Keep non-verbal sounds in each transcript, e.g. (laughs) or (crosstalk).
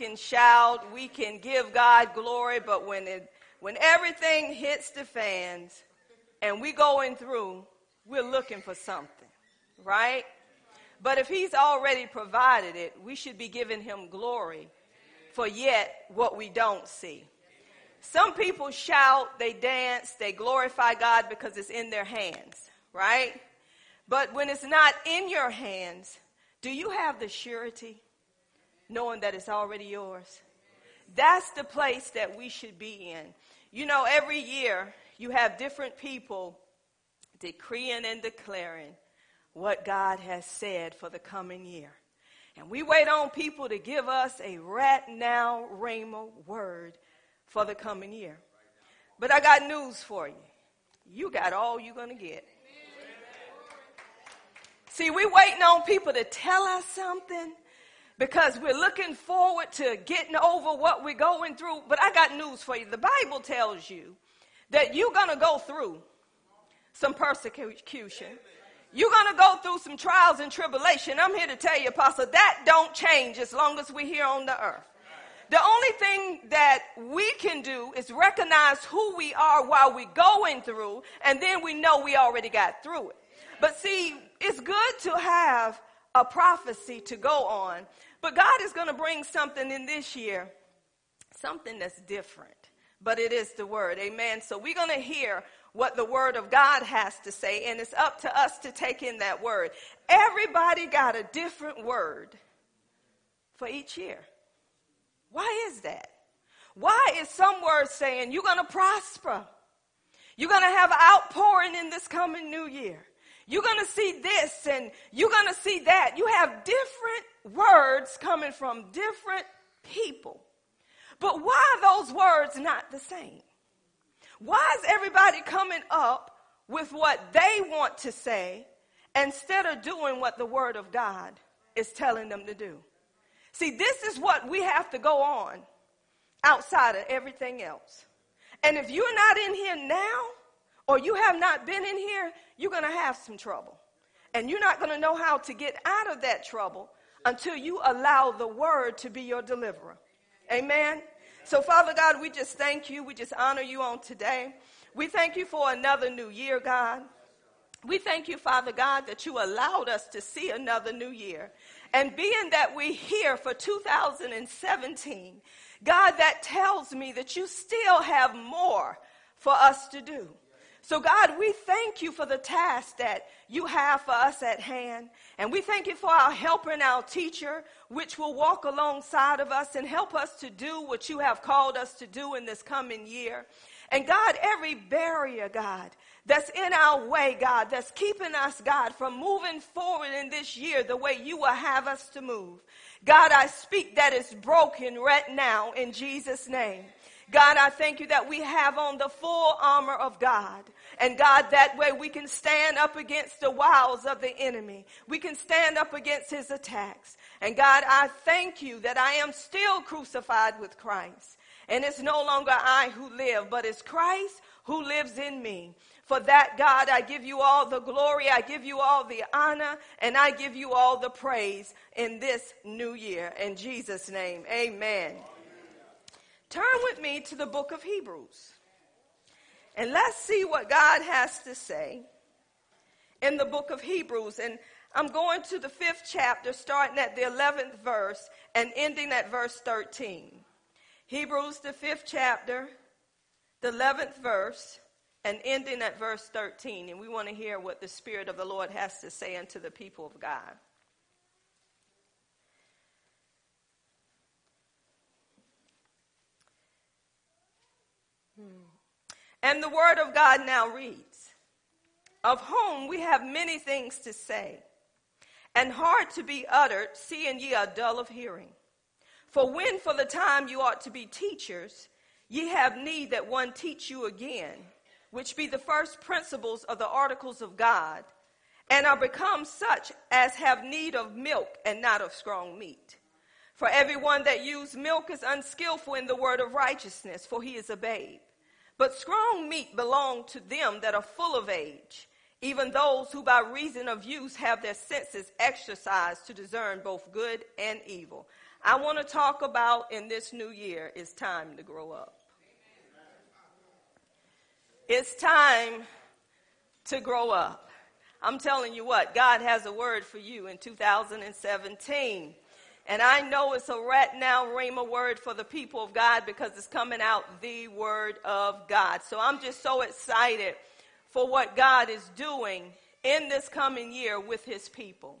can shout, we can give God glory, but when it, when everything hits the fans and we going through, we're looking for something, right? But if he's already provided it, we should be giving him glory for yet what we don't see. Some people shout, they dance, they glorify God because it's in their hands, right? But when it's not in your hands, do you have the surety knowing that it's already yours? That's the place that we should be in. You know, every year you have different people decreeing and declaring what God has said for the coming year. And we wait on people to give us a rat now rhema word for the coming year. But I got news for you. You got all you're going to get. See, we waiting on people to tell us something because we're looking forward to getting over what we're going through. But I got news for you. The Bible tells you that you're going to go through some persecution. You're going to go through some trials and tribulation. I'm here to tell you, Apostle, that don't change as long as we're here on the earth. The only thing that we can do is recognize who we are while we're going through, and then we know we already got through it. But see, it's good to have a prophecy to go on, but God is going to bring something in this year, something that's different. But it is the word. Amen. So we're going to hear what the word of God has to say, and it's up to us to take in that word. Everybody got a different word for each year. Why is that? Why is some words saying you're going to prosper? You're going to have outpouring in this coming new year. You're going to see this and you're going to see that. You have different words coming from different people. But why are those words not the same? Why is everybody coming up with what they want to say instead of doing what the Word of God is telling them to do? See, this is what we have to go on outside of everything else. And if you're not in here now, or you have not been in here, you're going to have some trouble. And you're not going to know how to get out of that trouble until you allow the word to be your deliverer. Amen. So, Father God, we just thank you. We just honor you on today. We thank you for another new year, God. We thank you, Father God, that you allowed us to see another new year. And being that we're here for 2017, God, that tells me that you still have more for us to do. So, God, we thank you for the task that you have for us at hand. And we thank you for our helper and our teacher, which will walk alongside of us and help us to do what you have called us to do in this coming year. And God, every barrier, God, that's in our way, God, that's keeping us, God, from moving forward in this year the way you will have us to move. God, I speak that is broken right now in Jesus' name. God, I thank you that we have on the full armor of God. And God, that way we can stand up against the wiles of the enemy. We can stand up against his attacks. And God, I thank you that I am still crucified with Christ. And it's no longer I who live, but it's Christ who lives in me. For that, God, I give you all the glory, I give you all the honor, and I give you all the praise in this new year. In Jesus' name, amen. Turn with me to the book of Hebrews. And let's see what God has to say in the book of Hebrews. And I'm going to the fifth chapter, starting at the 11th verse and ending at verse 13. Hebrews, the fifth chapter, the 11th verse, and ending at verse 13. And we want to hear what the Spirit of the Lord has to say unto the people of God. And the word of God now reads, Of whom we have many things to say, and hard to be uttered, seeing ye are dull of hearing. For when for the time you ought to be teachers, ye have need that one teach you again, which be the first principles of the articles of God, and are become such as have need of milk and not of strong meat. For everyone that use milk is unskillful in the word of righteousness, for he is a babe. But strong meat belong to them that are full of age, even those who by reason of use have their senses exercised to discern both good and evil. I want to talk about in this new year it's time to grow up. It's time to grow up. I'm telling you what, God has a word for you in 2017. And I know it's a right now Rhema word for the people of God because it's coming out the word of God. So I'm just so excited for what God is doing in this coming year with his people.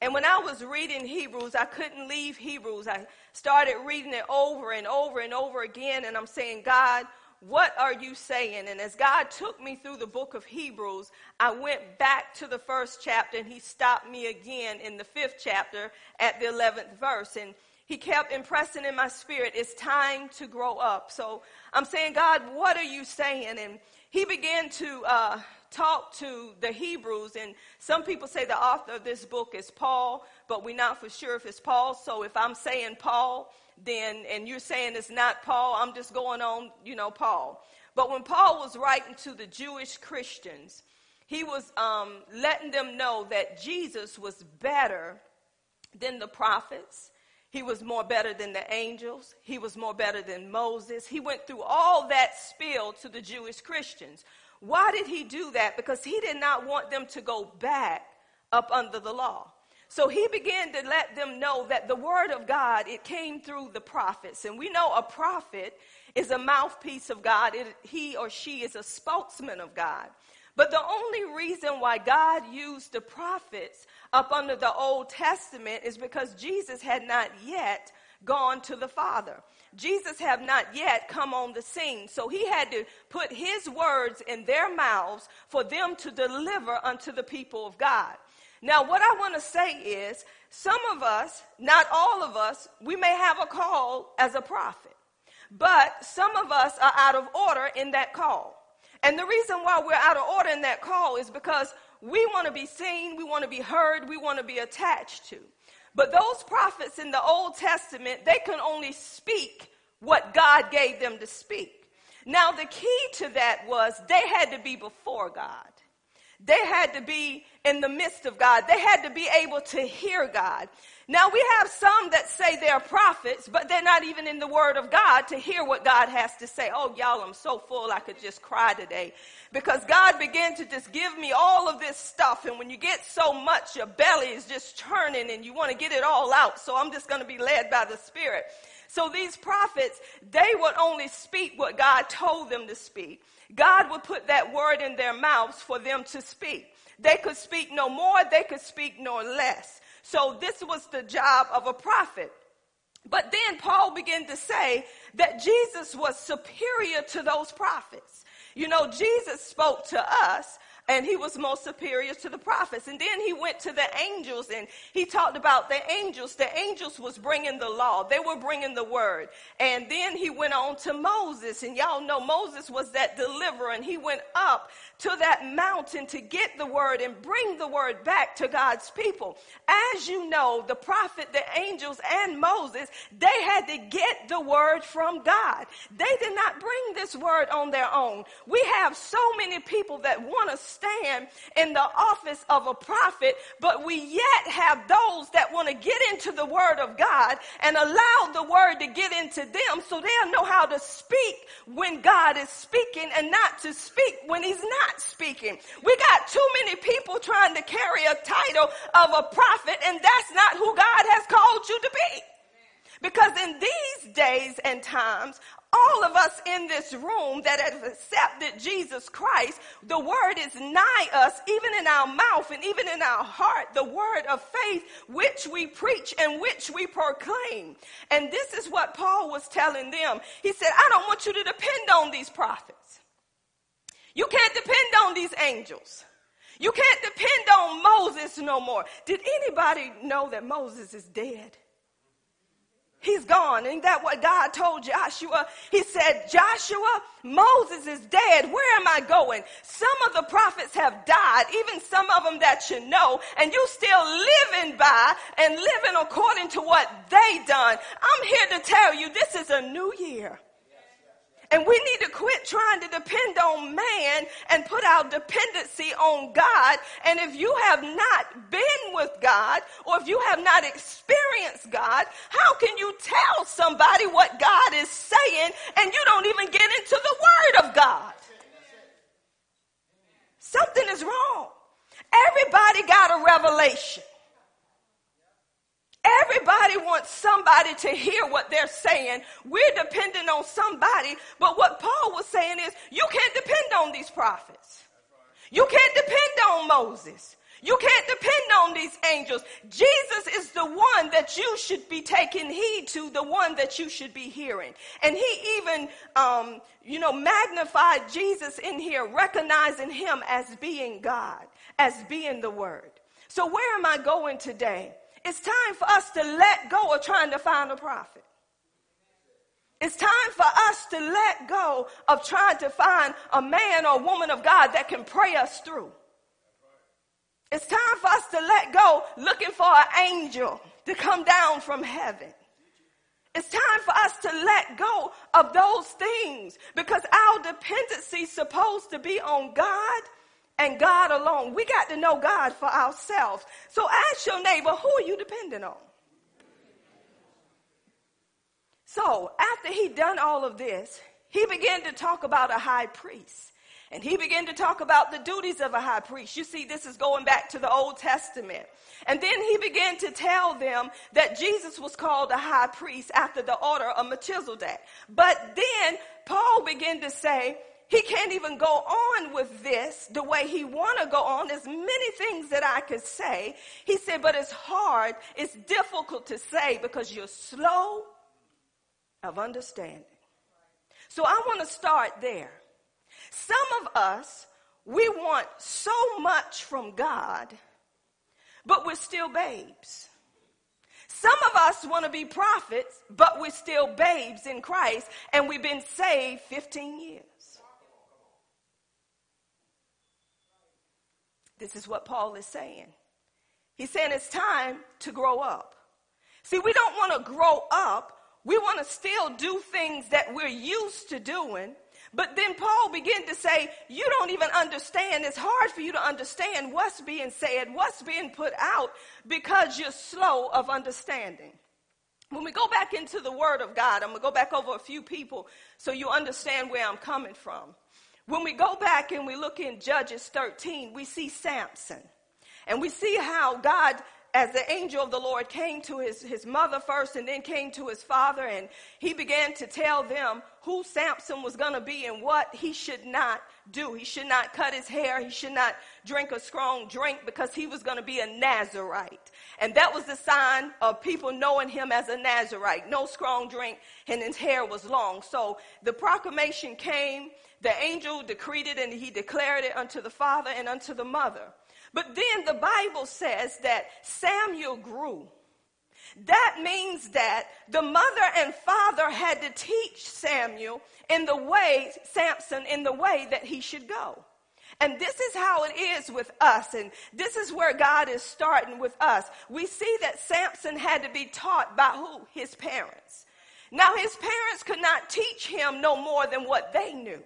And when I was reading Hebrews, I couldn't leave Hebrews. I started reading it over and over and over again, and I'm saying, God, what are you saying? And as God took me through the book of Hebrews, I went back to the first chapter, and He stopped me again in the fifth chapter at the 11th verse. And He kept impressing in my spirit, it's time to grow up. So I'm saying, God, what are you saying? And He began to uh, talk to the Hebrews, and some people say the author of this book is Paul, but we're not for sure if it's Paul. So if I'm saying Paul, then, and you're saying it's not Paul, I'm just going on, you know, Paul. But when Paul was writing to the Jewish Christians, he was um, letting them know that Jesus was better than the prophets. He was more better than the angels. He was more better than Moses. He went through all that spiel to the Jewish Christians. Why did he do that? Because he did not want them to go back up under the law. So he began to let them know that the word of God, it came through the prophets. And we know a prophet is a mouthpiece of God. It, he or she is a spokesman of God. But the only reason why God used the prophets up under the Old Testament is because Jesus had not yet gone to the Father. Jesus had not yet come on the scene. So he had to put his words in their mouths for them to deliver unto the people of God. Now, what I want to say is some of us, not all of us, we may have a call as a prophet, but some of us are out of order in that call. And the reason why we're out of order in that call is because we want to be seen, we want to be heard, we want to be attached to. But those prophets in the Old Testament, they can only speak what God gave them to speak. Now, the key to that was they had to be before God. They had to be in the midst of God. They had to be able to hear God. Now we have some that say they're prophets, but they're not even in the word of God to hear what God has to say. Oh, y'all, I'm so full I could just cry today because God began to just give me all of this stuff. And when you get so much, your belly is just churning and you want to get it all out. So I'm just going to be led by the Spirit. So these prophets, they would only speak what God told them to speak. God would put that word in their mouths for them to speak. They could speak no more, they could speak no less. So this was the job of a prophet. But then Paul began to say that Jesus was superior to those prophets. You know, Jesus spoke to us and he was most superior to the prophets. And then he went to the angels and he talked about the angels. The angels was bringing the law. They were bringing the word. And then he went on to Moses and y'all know Moses was that deliverer and he went up to that mountain to get the word and bring the word back to God's people. As you know, the prophet, the angels, and Moses, they had to get the word from God. They did not bring this word on their own. We have so many people that want to stand in the office of a prophet, but we yet have those that want to get into the word of God and allow the word to get into them so they'll know how to speak when God is speaking and not to speak when he's not not speaking. We got too many people trying to carry a title of a prophet, and that's not who God has called you to be. Because in these days and times, all of us in this room that have accepted Jesus Christ, the word is nigh us, even in our mouth and even in our heart, the word of faith which we preach and which we proclaim. And this is what Paul was telling them. He said, I don't want you to depend on these prophets. You can't depend on these angels. You can't depend on Moses no more. Did anybody know that Moses is dead? He's gone. Ain't that what God told Joshua? He said, Joshua, Moses is dead. Where am I going? Some of the prophets have died, even some of them that you know, and you still living by and living according to what they done. I'm here to tell you this is a new year. And we need to quit trying to depend on man and put our dependency on God. And if you have not been with God or if you have not experienced God, how can you tell somebody what God is saying and you don't even get into the word of God? Something is wrong. Everybody got a revelation. Everybody wants somebody to hear what they're saying. We're dependent on somebody. But what Paul was saying is, you can't depend on these prophets. You can't depend on Moses. You can't depend on these angels. Jesus is the one that you should be taking heed to, the one that you should be hearing. And he even, um, you know, magnified Jesus in here, recognizing him as being God, as being the Word. So where am I going today? It's time for us to let go of trying to find a prophet. It's time for us to let go of trying to find a man or woman of God that can pray us through. It's time for us to let go looking for an angel to come down from heaven. It's time for us to let go of those things because our dependency is supposed to be on God and God alone. We got to know God for ourselves. So ask your neighbor, who are you dependent on? So after he done all of this, he began to talk about a high priest. And he began to talk about the duties of a high priest. You see, this is going back to the Old Testament. And then he began to tell them that Jesus was called a high priest after the order of Melchizedek. But then Paul began to say, he can't even go on with this the way he want to go on. There's many things that I could say. He said, but it's hard. It's difficult to say because you're slow of understanding. So I want to start there. Some of us, we want so much from God, but we're still babes. Some of us want to be prophets, but we're still babes in Christ, and we've been saved 15 years. This is what Paul is saying. He's saying it's time to grow up. See, we don't want to grow up. We want to still do things that we're used to doing. But then Paul began to say, You don't even understand. It's hard for you to understand what's being said, what's being put out, because you're slow of understanding. When we go back into the Word of God, I'm going to go back over a few people so you understand where I'm coming from. When we go back and we look in Judges 13, we see Samson. And we see how God, as the angel of the Lord, came to his, his mother first and then came to his father, and he began to tell them who Samson was going to be and what he should not do. He should not cut his hair. He should not drink a strong drink because he was going to be a Nazarite. And that was the sign of people knowing him as a Nazarite. No strong drink, and his hair was long. So the proclamation came the angel decreed it and he declared it unto the father and unto the mother. But then the Bible says that Samuel grew. That means that the mother and father had to teach Samuel in the way, Samson, in the way that he should go. And this is how it is with us. And this is where God is starting with us. We see that Samson had to be taught by who? His parents. Now, his parents could not teach him no more than what they knew.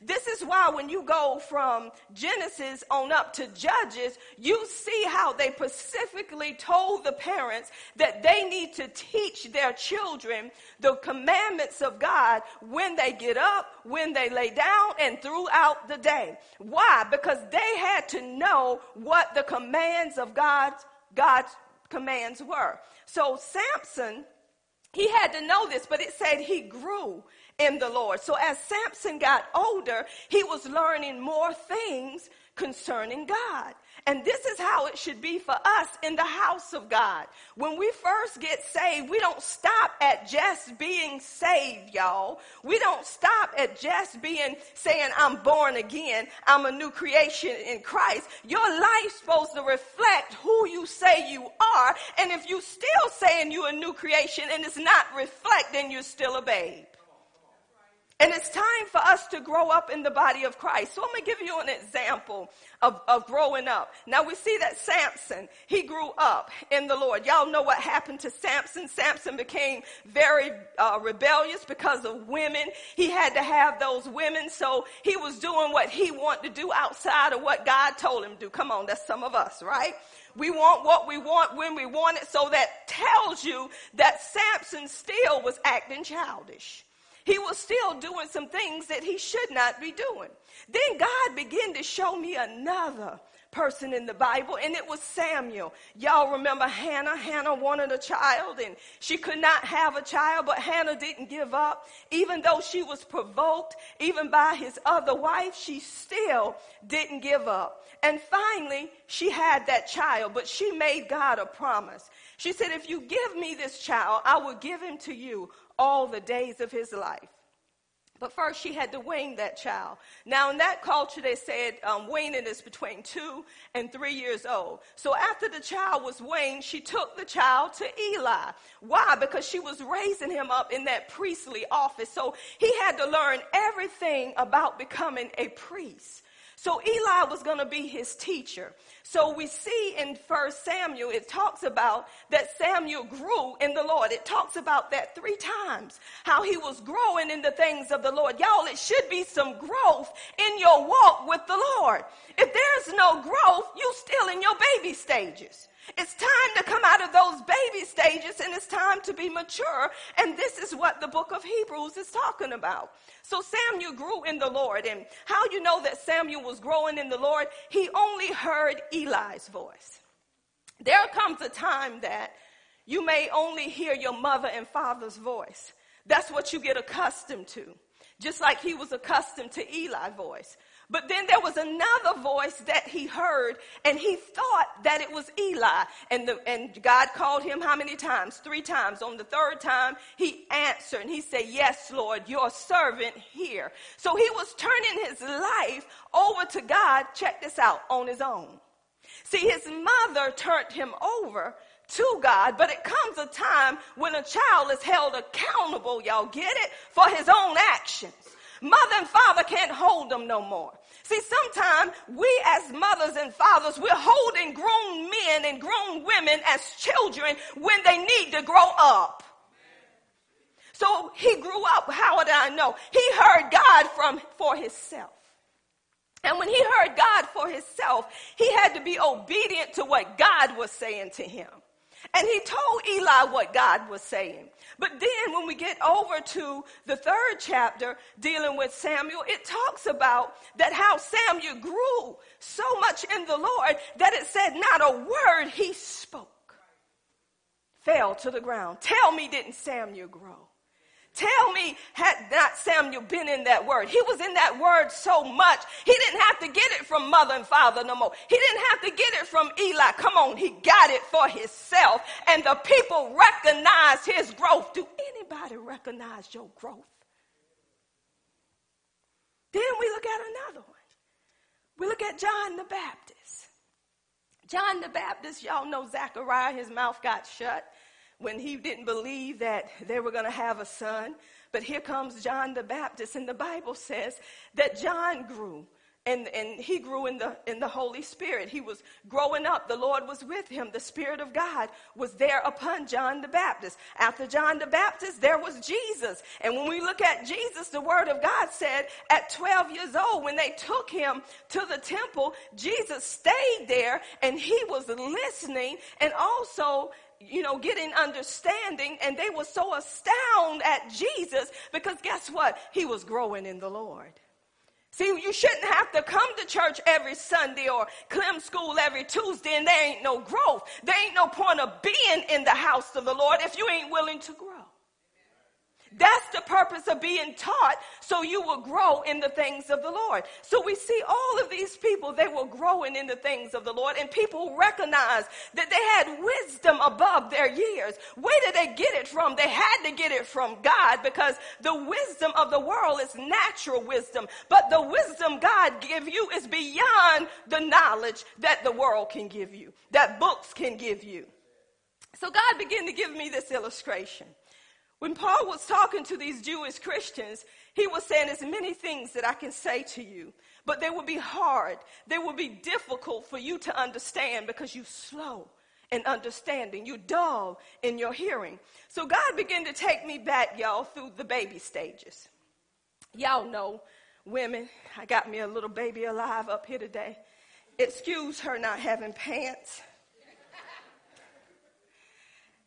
This is why when you go from Genesis on up to Judges, you see how they specifically told the parents that they need to teach their children the commandments of God when they get up, when they lay down, and throughout the day. Why? Because they had to know what the commands of God's, God's commands were. So Samson, he had to know this, but it said he grew in the Lord. So as Samson got older, he was learning more things concerning God. And this is how it should be for us in the house of God. When we first get saved, we don't stop at just being saved, y'all. We don't stop at just being saying, I'm born again. I'm a new creation in Christ. Your life's supposed to reflect who you say you are. And if you're still saying you're a new creation and it's not reflecting, you're still a babe. And it's time for us to grow up in the body of Christ. So I'm going to give you an example of, of growing up. Now we see that Samson, he grew up in the Lord. Y'all know what happened to Samson. Samson became very uh, rebellious because of women. He had to have those women. So he was doing what he wanted to do outside of what God told him to do. Come on, that's some of us, right? We want what we want when we want it. So that tells you that Samson still was acting childish. He was still doing some things that he should not be doing. Then God began to show me another person in the Bible, and it was Samuel. Y'all remember Hannah? Hannah wanted a child, and she could not have a child, but Hannah didn't give up. Even though she was provoked, even by his other wife, she still didn't give up. And finally, she had that child, but she made God a promise. She said, If you give me this child, I will give him to you all the days of his life. But first, she had to wean that child. Now, in that culture, they said um, weaning is between two and three years old. So, after the child was weaned, she took the child to Eli. Why? Because she was raising him up in that priestly office. So, he had to learn everything about becoming a priest. So Eli was going to be his teacher. So we see in First Samuel, it talks about that Samuel grew in the Lord. It talks about that three times, how he was growing in the things of the Lord. Y'all, it should be some growth in your walk with the Lord. If there's no growth, you're still in your baby stages. It's time to come out of those baby stages and it's time to be mature. And this is what the book of Hebrews is talking about. So Samuel grew in the Lord. And how you know that Samuel was growing in the Lord? He only heard Eli's voice. There comes a time that you may only hear your mother and father's voice. That's what you get accustomed to. Just like he was accustomed to Eli's voice. But then there was another voice that he heard, and he thought that it was Eli. And, the, and God called him how many times? Three times. On the third time, he answered, and he said, Yes, Lord, your servant here. So he was turning his life over to God, check this out, on his own. See, his mother turned him over to God, but it comes a time when a child is held accountable, y'all get it, for his own actions. Mother and father can't hold them no more. See, sometimes we as mothers and fathers, we're holding grown men and grown women as children when they need to grow up. So he grew up. How would I know? He heard God from for himself. And when he heard God for himself, he had to be obedient to what God was saying to him. And he told Eli what God was saying. But then when we get over to the third chapter dealing with Samuel, it talks about that how Samuel grew so much in the Lord that it said not a word he spoke fell to the ground. Tell me, didn't Samuel grow? Tell me, had not Samuel been in that word? He was in that word so much, he didn't have to get it from mother and father no more. He didn't have to get it from Eli. Come on, he got it for himself. And the people recognized his growth. Do anybody recognize your growth? Then we look at another one. We look at John the Baptist. John the Baptist, y'all know Zachariah, his mouth got shut when he didn't believe that they were going to have a son. But here comes John the Baptist, and the Bible says that John grew. And, and he grew in the, in the Holy Spirit. He was growing up. The Lord was with him. The Spirit of God was there upon John the Baptist. After John the Baptist, there was Jesus. And when we look at Jesus, the Word of God said at 12 years old, when they took him to the temple, Jesus stayed there and he was listening and also you know, getting understanding, and they were so astounded at Jesus because guess what? He was growing in the Lord. See, you shouldn't have to come to church every Sunday or Clem school every Tuesday, and there ain't no growth. There ain't no point of being in the house of the Lord if you ain't willing to grow. That's the purpose of being taught so you will grow in the things of the Lord. So we see all of these people, they were growing in the things of the Lord and people recognized that they had wisdom above their years. Where did they get it from? They had to get it from God because the wisdom of the world is natural wisdom, but the wisdom God give you is beyond the knowledge that the world can give you, that books can give you. So God began to give me this illustration. When Paul was talking to these Jewish Christians, he was saying, There's many things that I can say to you, but they will be hard. They will be difficult for you to understand because you're slow in understanding. You're dull in your hearing. So God began to take me back, y'all, through the baby stages. Y'all know women. I got me a little baby alive up here today. Excuse her not having pants.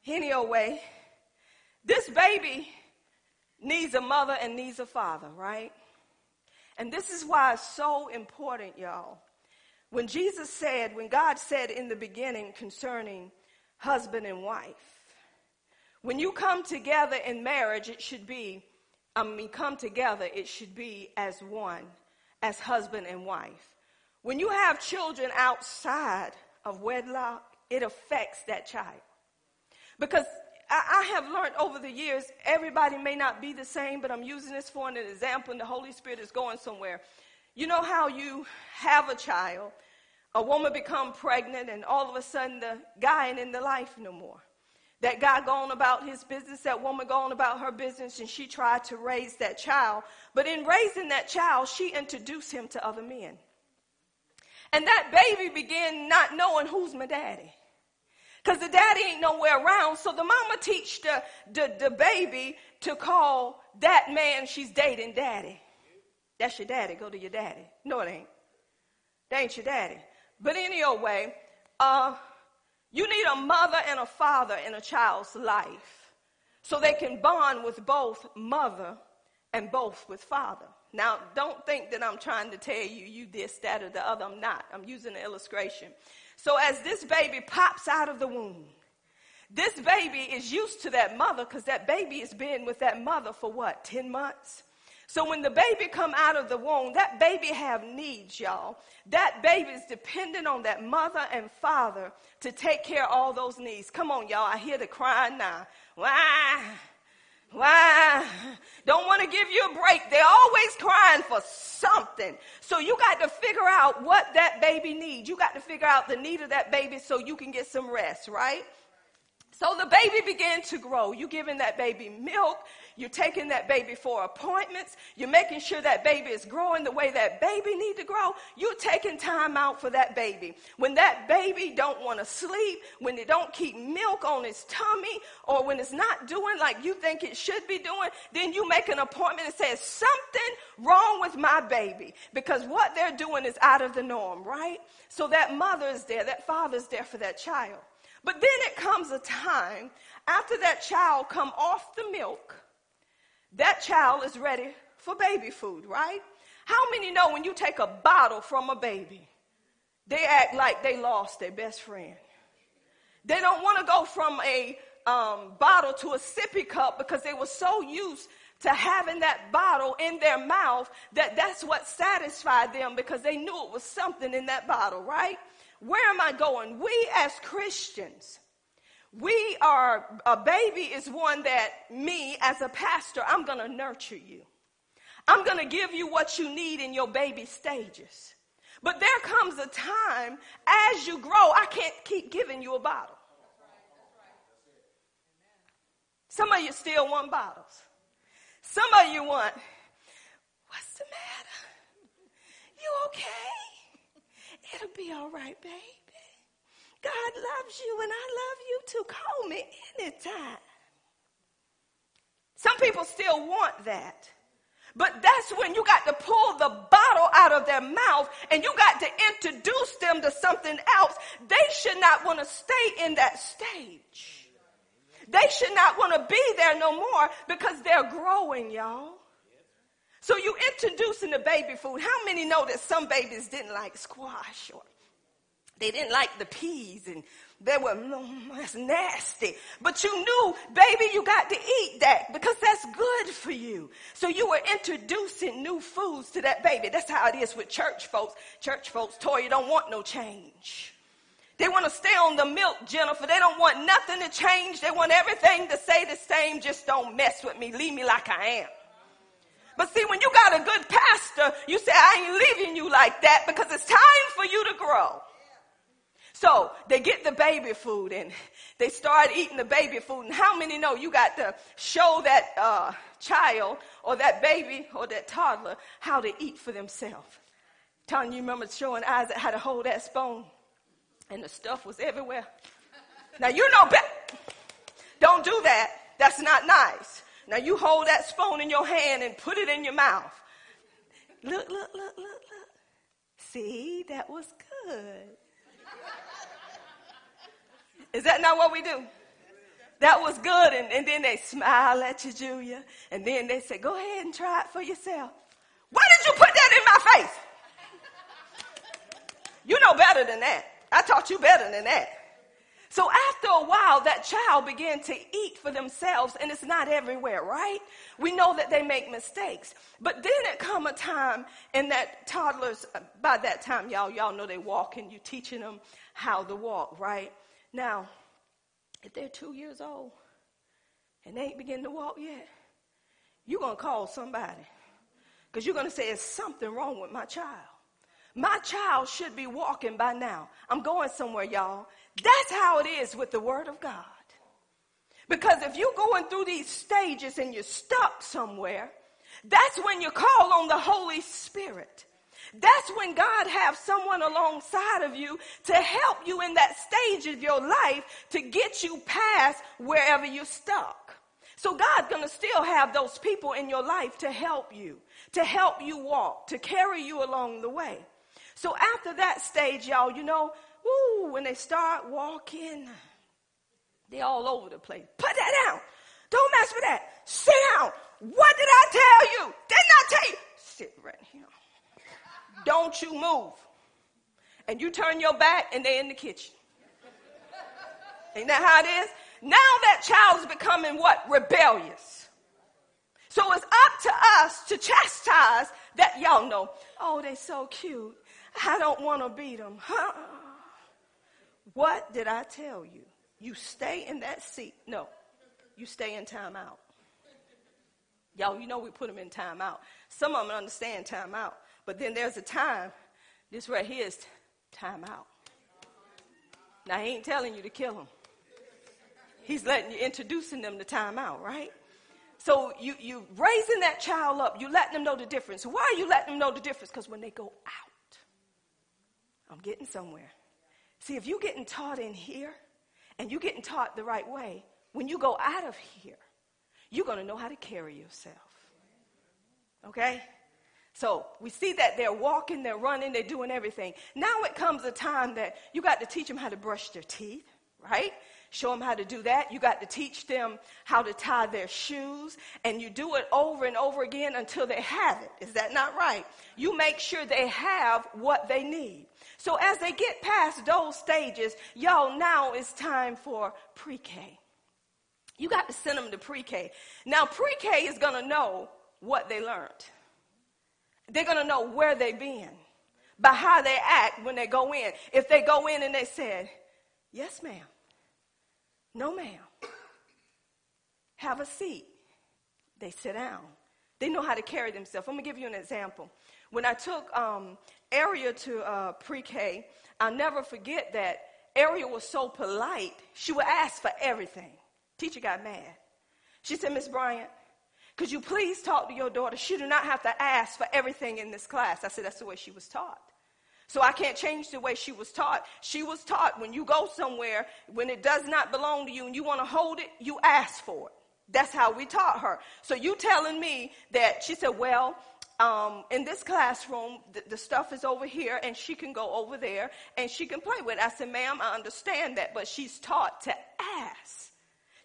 Anyway, this baby needs a mother and needs a father, right? And this is why it's so important, y'all. When Jesus said, when God said in the beginning concerning husband and wife, when you come together in marriage, it should be, I mean, come together, it should be as one, as husband and wife. When you have children outside of wedlock, it affects that child. Because I, have learned over the years, everybody may not be the same, but I'm using this for an example, and the Holy Spirit is going somewhere. You know how you have a child, a woman become pregnant, and all of a sudden the guy ain't in the life no more. That guy going about his business, that woman going about her business, and she tried to raise that child. But in raising that child, she introduced him to other men. And that baby began not knowing who's my daddy. Because the daddy ain't nowhere around. So the mama teach the, the, the baby to call that man she's dating daddy. That's your daddy. Go to your daddy. No, it ain't. That ain't your daddy. But anyway, uh, you need a mother and a father in a child's life so they can bond with both mother and both with father. Now, don't think that I'm trying to tell you you this, that, or the other. I'm not. I'm using an illustration. So as this baby pops out of the womb, this baby is used to that mother because that baby has been with that mother for what, 10 months? So when the baby come out of the womb, that baby have needs, y'all. That baby is dependent on that mother and father to take care of all those needs. Come on, y'all. I hear the crying now. Why? Why? Don't want to give you a break. They're always crying for something. So you got to figure out what that baby needs. You got to figure out the need of that baby so you can get some rest, right? So the baby began to grow. You giving that baby milk. You're taking that baby for appointments. You're making sure that baby is growing the way that baby need to grow. You're taking time out for that baby. When that baby don't want to sleep, when they don't keep milk on its tummy, or when it's not doing like you think it should be doing, then you make an appointment and say, something wrong with my baby. Because what they're doing is out of the norm, right? So that mother is there, that father is there for that child. But then it comes a time after that child come off the milk, that child is ready for baby food, right? How many know when you take a bottle from a baby, they act like they lost their best friend? They don't want to go from a um, bottle to a sippy cup because they were so used to having that bottle in their mouth that that's what satisfied them because they knew it was something in that bottle, right? Where am I going? We as Christians, we are, a baby is one that me as a pastor, I'm going to nurture you. I'm going to give you what you need in your baby stages. But there comes a time as you grow, I can't keep giving you a bottle. Some of you still want bottles. Some of you want, what's the matter? You okay? It'll be all right, babe. God loves you and I love you too. Call me anytime. Some people still want that. But that's when you got to pull the bottle out of their mouth and you got to introduce them to something else. They should not want to stay in that stage. They should not want to be there no more because they're growing, y'all. So you introducing the baby food. How many know that some babies didn't like squash or they didn't like the peas and they were, mm, that's nasty. But you knew, baby, you got to eat that because that's good for you. So you were introducing new foods to that baby. That's how it is with church folks. Church folks, Toya, don't want no change. They want to stay on the milk, Jennifer. They don't want nothing to change. They want everything to stay the same. Just don't mess with me. Leave me like I am. But see, when you got a good pastor, you say, I ain't leaving you like that because it's time for you to grow. So they get the baby food and they start eating the baby food. And how many know you got to show that uh, child or that baby or that toddler how to eat for themselves? Tony, you remember showing Isaac how to hold that spoon? And the stuff was everywhere. Now you know better. Don't do that. That's not nice. Now you hold that spoon in your hand and put it in your mouth. Look, look, look, look, look. See, that was good. Is that not what we do? That was good. And, and then they smile at you, Julia. And then they say, go ahead and try it for yourself. Why did you put that in my face? You know better than that. I taught you better than that. So after a while, that child began to eat for themselves, and it's not everywhere, right? We know that they make mistakes. But then it come a time in that toddlers, uh, by that time, y'all, y'all know they walk and you teaching them how to walk, right? Now, if they're two years old and they ain't beginning to walk yet, you're going to call somebody. Because you're going to say, there's something wrong with my child. My child should be walking by now. I'm going somewhere, y'all. That's how it is with the Word of God. Because if you're going through these stages and you're stuck somewhere, that's when you call on the Holy Spirit. That's when God have someone alongside of you to help you in that stage of your life to get you past wherever you're stuck. So God's going to still have those people in your life to help you, to help you walk, to carry you along the way. So after that stage, y'all, you know, woo, when they start walking, they're all over the place. Put that down. Don't mess with that. Sit down. What did I tell you? Didn't I tell you? Sit right here. Don't you move. And you turn your back and they're in the kitchen. Ain't that how it is? Now that child is becoming what? Rebellious. So it's up to us to chastise that y'all know. Oh, they so cute. I don't want to beat them. Huh? What did I tell you? You stay in that seat. No, you stay in timeout. Y'all, you know we put them in timeout. Some of them understand timeout, but then there's a time. This right here is time out. Now he ain't telling you to kill them. He's letting you introducing them to time out, right? So you you raising that child up. You letting them know the difference. Why are you letting them know the difference? Because when they go out, I'm getting somewhere. See, if you're getting taught in here and you're getting taught the right way, when you go out of here, you're going to know how to carry yourself. Okay? So we see that they're walking, they're running, they're doing everything. Now it comes a time that you got to teach them how to brush their teeth, right? Show them how to do that. You got to teach them how to tie their shoes, and you do it over and over again until they have it. Is that not right? You make sure they have what they need. So as they get past those stages, y'all, now it's time for pre K. You got to send them to pre K. Now, pre K is going to know what they learned, they're going to know where they've been by how they act when they go in. If they go in and they said, Yes, ma'am. No, ma'am. Have a seat. They sit down. They know how to carry themselves. I'm going to give you an example. When I took um, Ariel to uh, pre-K, I'll never forget that Ariel was so polite. She would ask for everything. Teacher got mad. She said, Miss Bryant, could you please talk to your daughter? She do not have to ask for everything in this class. I said, that's the way she was taught. So I can't change the way she was taught. She was taught when you go somewhere, when it does not belong to you and you want to hold it, you ask for it. That's how we taught her. So you telling me that she said, well, um, in this classroom, the, the, stuff is over here, and she can go over there and she can play with it. I said, ma'am, I understand that, but she's taught to ask.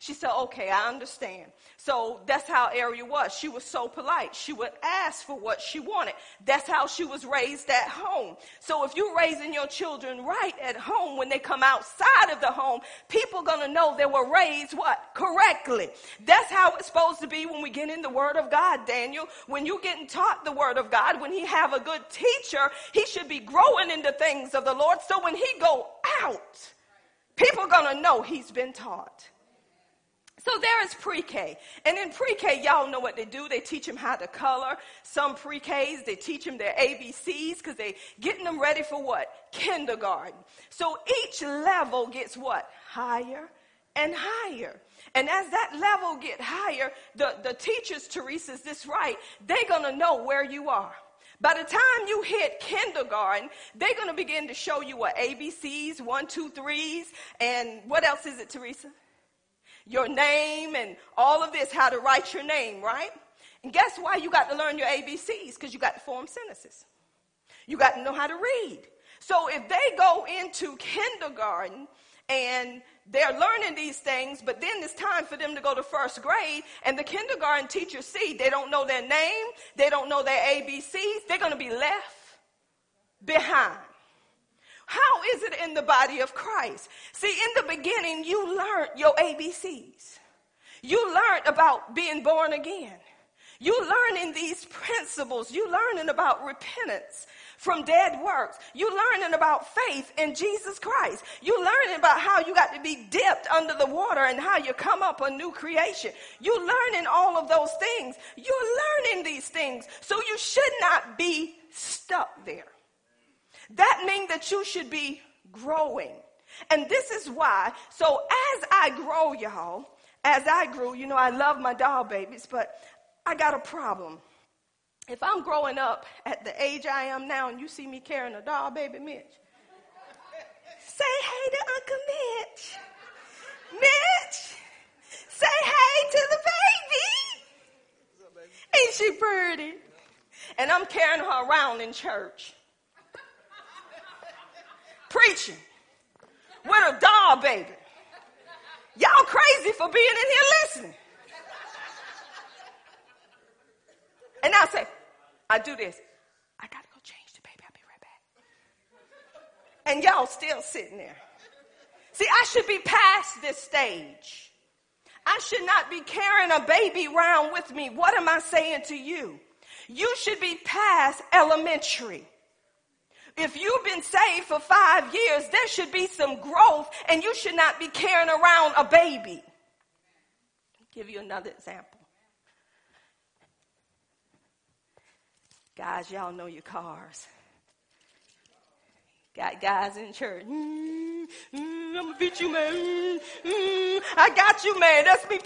She said, okay, I understand. So that's how Ariel was. She was so polite. She would ask for what she wanted. That's how she was raised at home. So if you're raising your children right at home, when they come outside of the home, people gonna know they were raised what? Correctly. That's how it's supposed to be when we get in the Word of God, Daniel. When you're getting taught the Word of God, when he have a good teacher, he should be growing in the things of the Lord. So when he go out, people gonna know he's been taught. So there is pre-K. And in pre-K, y'all know what they do. They teach them how to color. Some pre-Ks, they teach them their ABCs because they getting them ready for what? kindergarten. So each level gets what? Higher and higher. And as that level get higher, the, the teachers, Teresa, is this right? They're going to know where you are. By the time you hit kindergarten, they're going to begin to show you what ABCs, one, two, threes, and what else is it, Teresa? Your name and all of this, how to write your name, right? And guess why you got to learn your ABCs? Because you got to form sentences. You got to know how to read. So if they go into kindergarten and they're learning these things, but then it's time for them to go to first grade, and the kindergarten teachers see they don't know their name, they don't know their ABCs, they're going to be left behind. How is it in the body of Christ? See, in the beginning, you learned your ABCs. You learned about being born again. You learning these principles. You learning about repentance from dead works. You learning about faith in Jesus Christ. You learning about how you got to be dipped under the water and how you come up a new creation. You learning all of those things. You're learning these things. So you should not be stuck there. That means that you should be growing. And this is why. So as I grow, y'all, as I grew, you know, I love my doll babies, but I got a problem if I'm growing up at the age I am now and you see me carrying a doll baby Mitch, say hey to Uncle Mitch. Mitch, say hey to the baby. Ain't she pretty? And I'm carrying her around in church. Preaching with a doll baby. Y'all crazy for being in here listening. And I say, I do this. I gotta go change the baby. I'll be right back. And y'all still sitting there. See, I should be past this stage. I should not be carrying a baby around with me. What am I saying to you? You should be past elementary. If you've been saved for five years, there should be some growth and you should not be carrying around a baby. I'll give you another example. Guys, y'all know your cars. Got guys in church. Mm, mm, I'm gonna beat you, man. Mm, mm, I got you, man. That's me.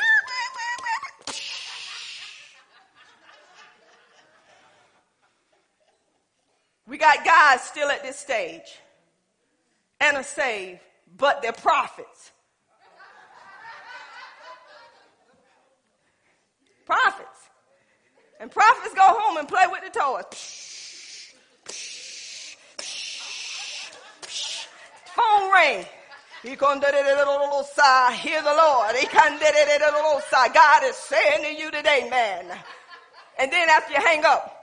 We still at this stage and are saved, but they're prophets. Prophets. And prophets go home and play with the toys. Phone ring. He come. Hear the Lord. God is saying to you today, man. And then after you hang up,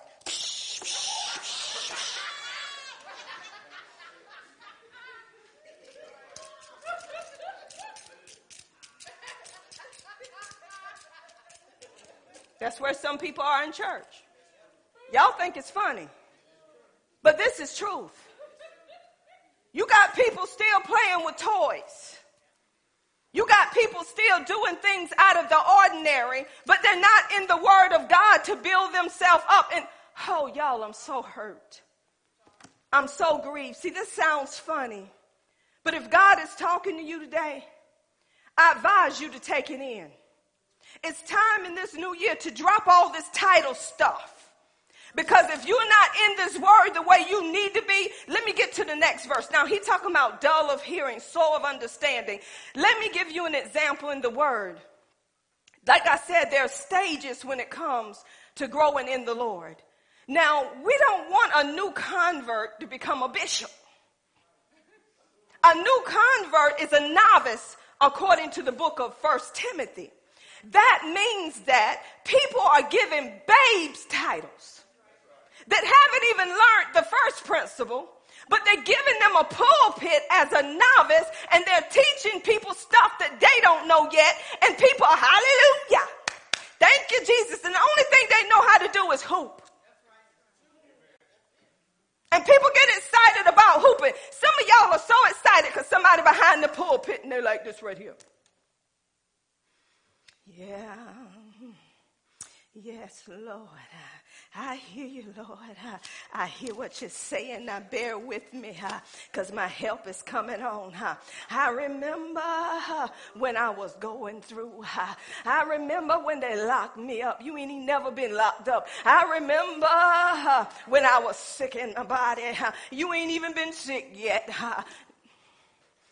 That's where some people are in church. Y'all think it's funny. But this is truth. You got people still playing with toys. You got people still doing things out of the ordinary, but they're not in the word of God to build themselves up. And oh, y'all, I'm so hurt. I'm so grieved. See, this sounds funny, but if God is talking to you today, I advise you to take it in. It's time in this new year to drop all this title stuff. Because if you're not in this word the way you need to be, let me get to the next verse. Now, he talking about dull of hearing, slow of understanding. Let me give you an example in the word. Like I said, there are stages when it comes to growing in the Lord. Now, we don't want a new convert to become a bishop. A new convert is a novice according to the book of First Timothy. That means that people are given babes titles that haven't even learned the first principle, but they're giving them a pulpit as a novice and they're teaching people stuff that they don't know yet. And people are, hallelujah. Thank you, Jesus. And the only thing they know how to do is hoop. And people get excited about hooping. Some of y'all are so excited because somebody behind the pulpit and they're like this right here. Yeah. Yes, Lord. I, hear you, Lord. I, I, hear what you're saying. Now bear with me, because my help is coming on. I remember when I was going through. I remember when they locked me up. You ain't never been locked up. I remember when I was sick in my body. You ain't even been sick yet.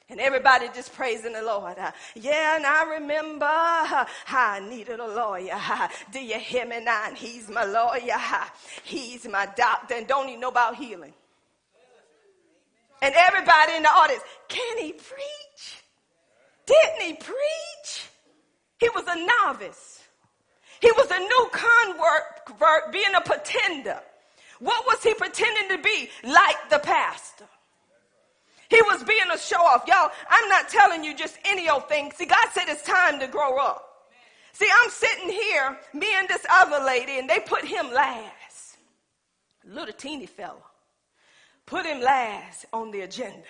And everybody just praising the Lord. Uh, yeah, and I remember uh, I needed a lawyer. Uh, do you hear me now? And he's my lawyer. He's my doctor and don't even know about healing. And everybody in the audience, can he preach? Didn't he preach? He was a novice. He was a new convert, being a pretender. What was he pretending to be? Like the pastor. He was being a show off. Y'all, I'm not telling you just any old thing. See, God said it's time to grow up. See, I'm sitting here, me and this other lady, and they put him last. Little teeny fella. Put him last on the agenda.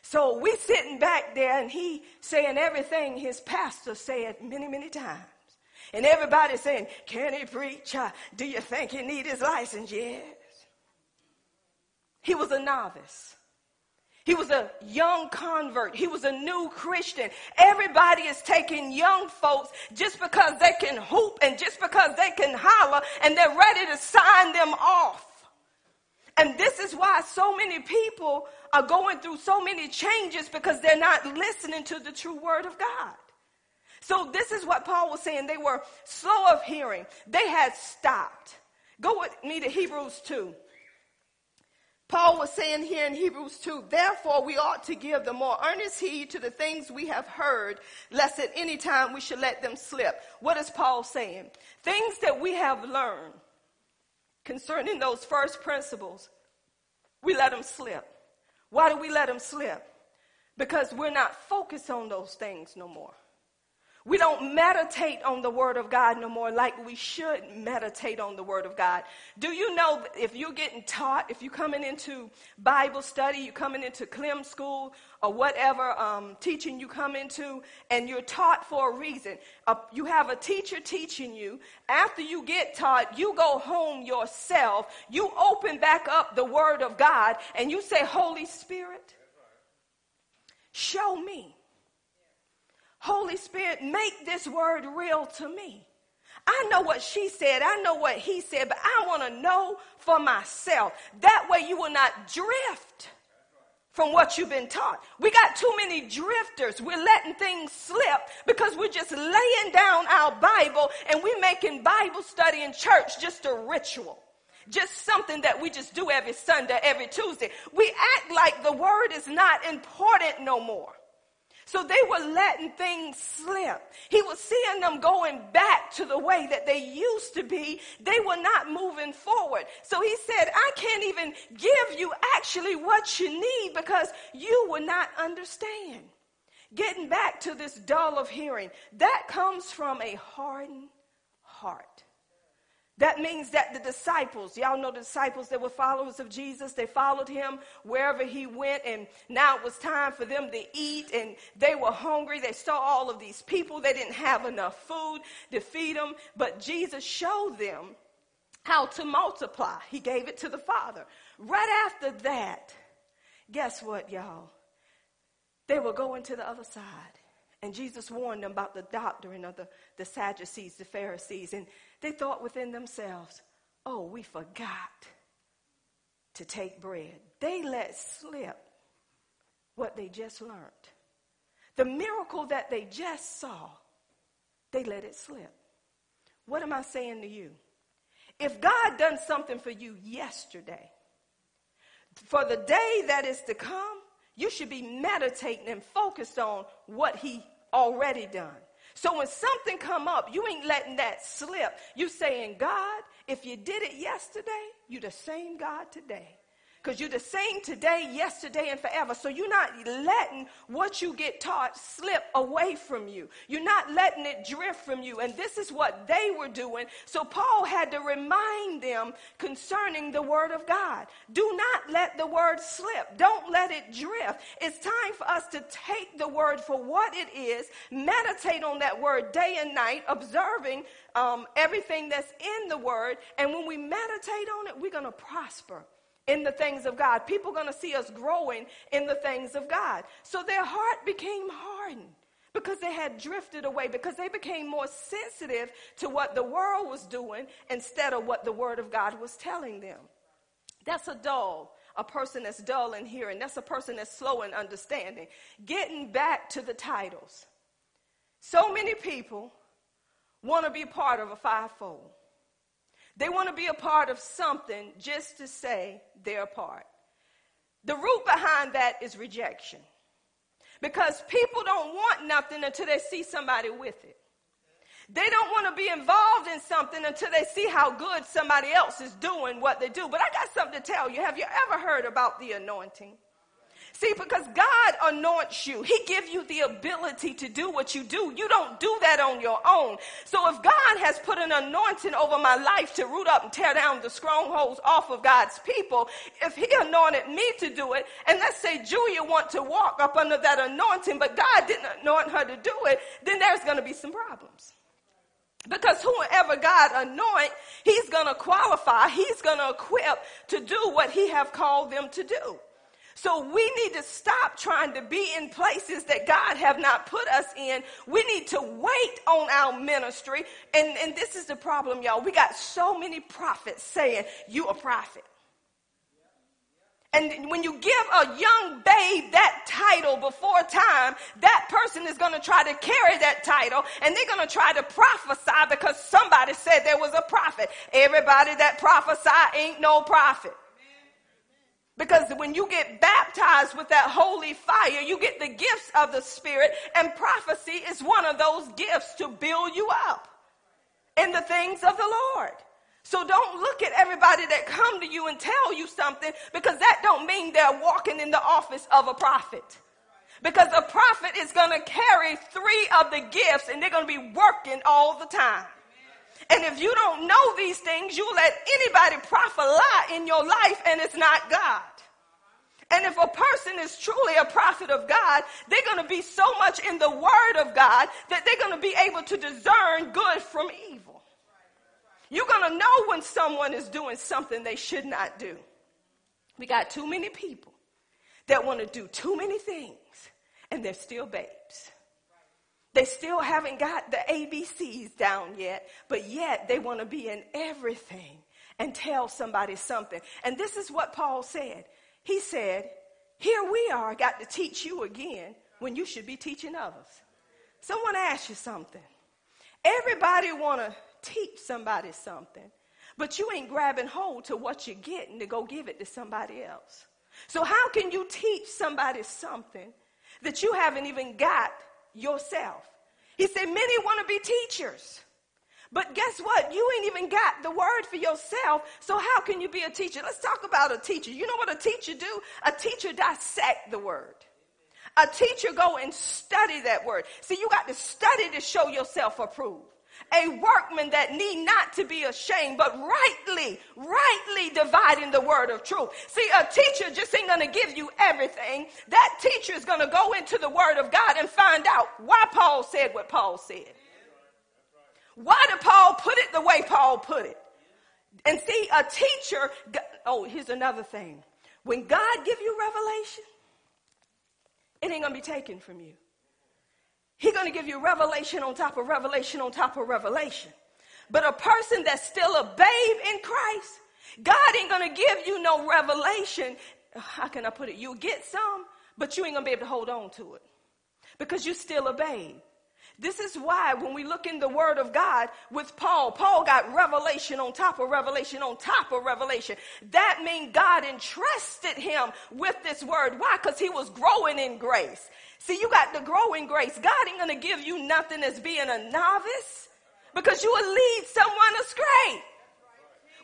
So we sitting back there and he saying everything his pastor said many, many times. And everybody saying, can he preach? Uh, do you think he need his license? Yes. He was a novice. He was a young convert. He was a new Christian. Everybody is taking young folks just because they can hoop and just because they can holler and they're ready to sign them off. And this is why so many people are going through so many changes because they're not listening to the true word of God. So this is what Paul was saying. They were slow of hearing. They had stopped. Go with me to Hebrews 2. Paul was saying here in Hebrews 2, therefore we ought to give the more earnest heed to the things we have heard, lest at any time we should let them slip. What is Paul saying? Things that we have learned concerning those first principles, we let them slip. Why do we let them slip? Because we're not focused on those things no more. We don't meditate on the Word of God no more like we should meditate on the Word of God. Do you know if you're getting taught, if you're coming into Bible study, you're coming into Clem school, or whatever um, teaching you come into, and you're taught for a reason. Uh, you have a teacher teaching you. After you get taught, you go home yourself. You open back up the Word of God, and you say, Holy Spirit, show me Holy Spirit, make this word real to me. I know what she said, I know what he said, but I want to know for myself. That way you will not drift from what you've been taught. We got too many drifters. We're letting things slip because we're just laying down our Bible and we're making Bible study in church just a ritual. Just something that we just do every Sunday, every Tuesday. We act like the word is not important no more. So they were letting things slip. He was seeing them going back to the way that they used to be. They were not moving forward. So he said, I can't even give you actually what you need because you will not understand. Getting back to this dull of hearing, that comes from a hardened heart. That means that the disciples, y'all know the disciples that were followers of Jesus, they followed him wherever he went, and now it was time for them to eat, and they were hungry. They saw all of these people, they didn't have enough food to feed them, but Jesus showed them how to multiply. He gave it to the Father. Right after that, guess what, y'all? They were going to the other side. And Jesus warned them about the doctrine of the, the Sadducees, the Pharisees. And they thought within themselves, oh, we forgot to take bread. They let slip what they just learned. The miracle that they just saw, they let it slip. What am I saying to you? If God done something for you yesterday, for the day that is to come, you should be meditating and focused on what he already done. So when something come up, you ain't letting that slip. You saying, God, if you did it yesterday, you the same God today. Because you're the same today, yesterday, and forever. So you're not letting what you get taught slip away from you. You're not letting it drift from you. And this is what they were doing. So Paul had to remind them concerning the word of God. Do not let the word slip. Don't let it drift. It's time for us to take the word for what it is, meditate on that word day and night, observing um, everything that's in the word. And when we meditate on it, we're going to prosper in the things of God. People are going to see us growing in the things of God. So their heart became hardened because they had drifted away, because they became more sensitive to what the world was doing instead of what the Word of God was telling them. That's a dull, a person that's dull in hearing. That's a person that's slow in understanding. Getting back to the titles. So many people want to be part of a fivefold. They want to be a part of something just to say they're a part. The root behind that is rejection. Because people don't want nothing until they see somebody with it. They don't want to be involved in something until they see how good somebody else is doing what they do. But I got something to tell you. Have you ever heard about the anointing? See, because God anoints you, He gives you the ability to do what you do. You don't do that on your own. So if God has put an anointing over my life to root up and tear down the strongholds off of God's people, if He anointed me to do it, and let's say Julia want to walk up under that anointing, but God didn't anoint her to do it, then there's going to be some problems. Because whoever God anoint, He's going to qualify, He's going to equip to do what He have called them to do. So we need to stop trying to be in places that God have not put us in. We need to wait on our ministry. And, and this is the problem, y'all. We got so many prophets saying, you a prophet. And when you give a young babe that title before time, that person is going to try to carry that title and they're going to try to prophesy because somebody said there was a prophet. Everybody that prophesy ain't no prophet. Because when you get baptized with that holy fire, you get the gifts of the Spirit, and prophecy is one of those gifts to build you up in the things of the Lord. So don't look at everybody that come to you and tell you something because that don't mean they're walking in the office of a prophet. Because a prophet is going to carry three of the gifts and they're going to be working all the time. And if you don't know these things, you let anybody prophesy in your life and it's not God. And if a person is truly a prophet of God, they're going to be so much in the word of God that they're going to be able to discern good from evil. You're going to know when someone is doing something they should not do. We got too many people that want to do too many things and they're still babes. They still haven't got the ABCs down yet, but yet they want to be in everything and tell somebody something. And this is what Paul said. He said, Here we are, got to teach you again when you should be teaching others. Someone asked you something. Everybody want to teach somebody something, but you ain't grabbing hold to what you're getting to go give it to somebody else. So how can you teach somebody something that you haven't even got yourself. He said, Many want to be teachers. But guess what? You ain't even got the word for yourself. So how can you be a teacher? Let's talk about a teacher. You know what a teacher do? A teacher dissect the word. A teacher go and study that word. See, you got to study to show yourself approved a workman that need not to be ashamed, but rightly, rightly dividing the word of truth. See, a teacher just ain't going to give you everything. That teacher is going to go into the word of God and find out why Paul said what Paul said. Why did Paul put it the way Paul put it? And see, a teacher, oh, here's another thing. When God give you revelation, it ain't going to be taken from you. He's going to give you revelation on top of revelation on top of revelation. But a person that's still a babe in Christ, God ain't going to give you no revelation. How can I put it? You'll get some, but you ain't going to be able to hold on to it because you're still a babe. This is why when we look in the word of God with Paul, Paul got revelation on top of revelation on top of revelation. That means God entrusted him with this word. Why? Because he was growing in grace. See, you got to grow in grace. God ain't going to give you nothing as being a novice because you will lead someone astray.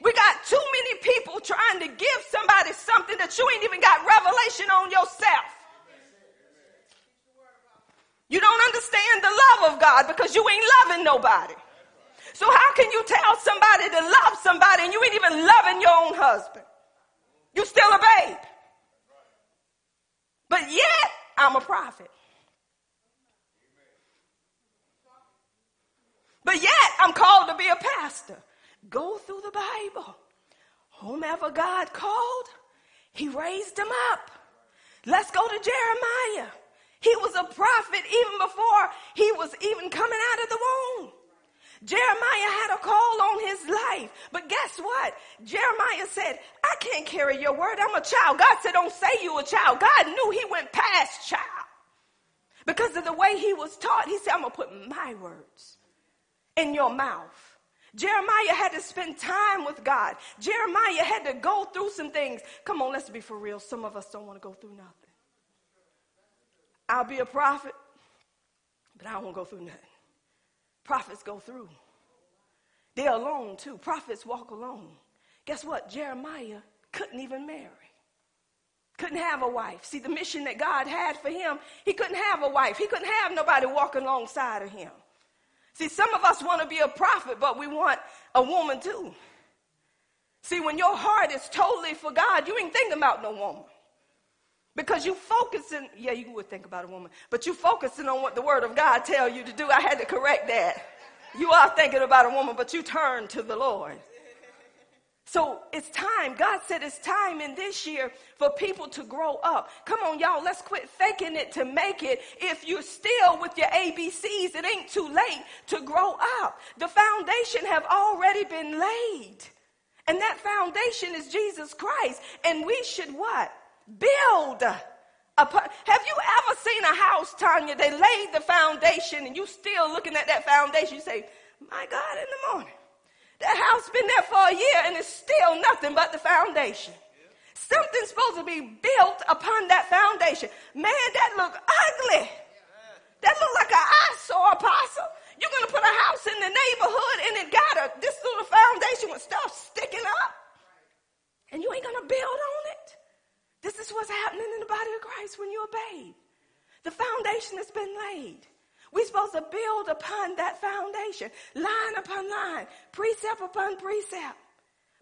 We got too many people trying to give somebody something that you ain't even got revelation on yourself. You don't understand the love of God because you ain't loving nobody. So how can you tell somebody to love somebody and you ain't even loving your own husband? You still a babe. But yet, I'm a prophet. But yet, I'm called to be a pastor. Go through the Bible. Whomever God called, he raised him up. Let's go to Jeremiah. He was a prophet even before he was even coming out of the womb. Jeremiah had a call on his life. But guess what? Jeremiah said, I can't carry your word. I'm a child. God said, don't say you a child. God knew he went past child. Because of the way he was taught, he said, I'm going to put my words in your mouth. Jeremiah had to spend time with God. Jeremiah had to go through some things. Come on, let's be for real. Some of us don't want to go through nothing. I'll be a prophet, but I won't go through nothing. Prophets go through. They're alone too. Prophets walk alone. Guess what? Jeremiah couldn't even marry. Couldn't have a wife. See, the mission that God had for him, he couldn't have a wife. He couldn't have nobody walking alongside of him. See, some of us want to be a prophet, but we want a woman too. See, when your heart is totally for God, you ain't thinking about no woman. Because you focusing, yeah, you would think about a woman, but you focusing on what the word of God tell you to do. I had to correct that. You are thinking about a woman, but you turn to the Lord. So it's time. God said it's time in this year for people to grow up. Come on, y'all, let's quit faking it to make it. If you're still with your ABCs, it ain't too late to grow up. The foundation have already been laid. And that foundation is Jesus Christ. And we should what? Build upon. Have you ever seen a house, Tanya? They laid the foundation and you still looking at that foundation. You say, my God, in the morning. That house been there for a year and it's still nothing but the foundation. Something's supposed to be built upon that foundation. Man, that look ugly. That look like an eyesore, apostle. You're to put a house in the neighborhood and it got a, this little foundation with stuff sticking up. And you ain't to build on it. This is what's happening in the body of Christ when you obey. The foundation has been laid. We're supposed to build upon that foundation, line upon line, precept upon precept.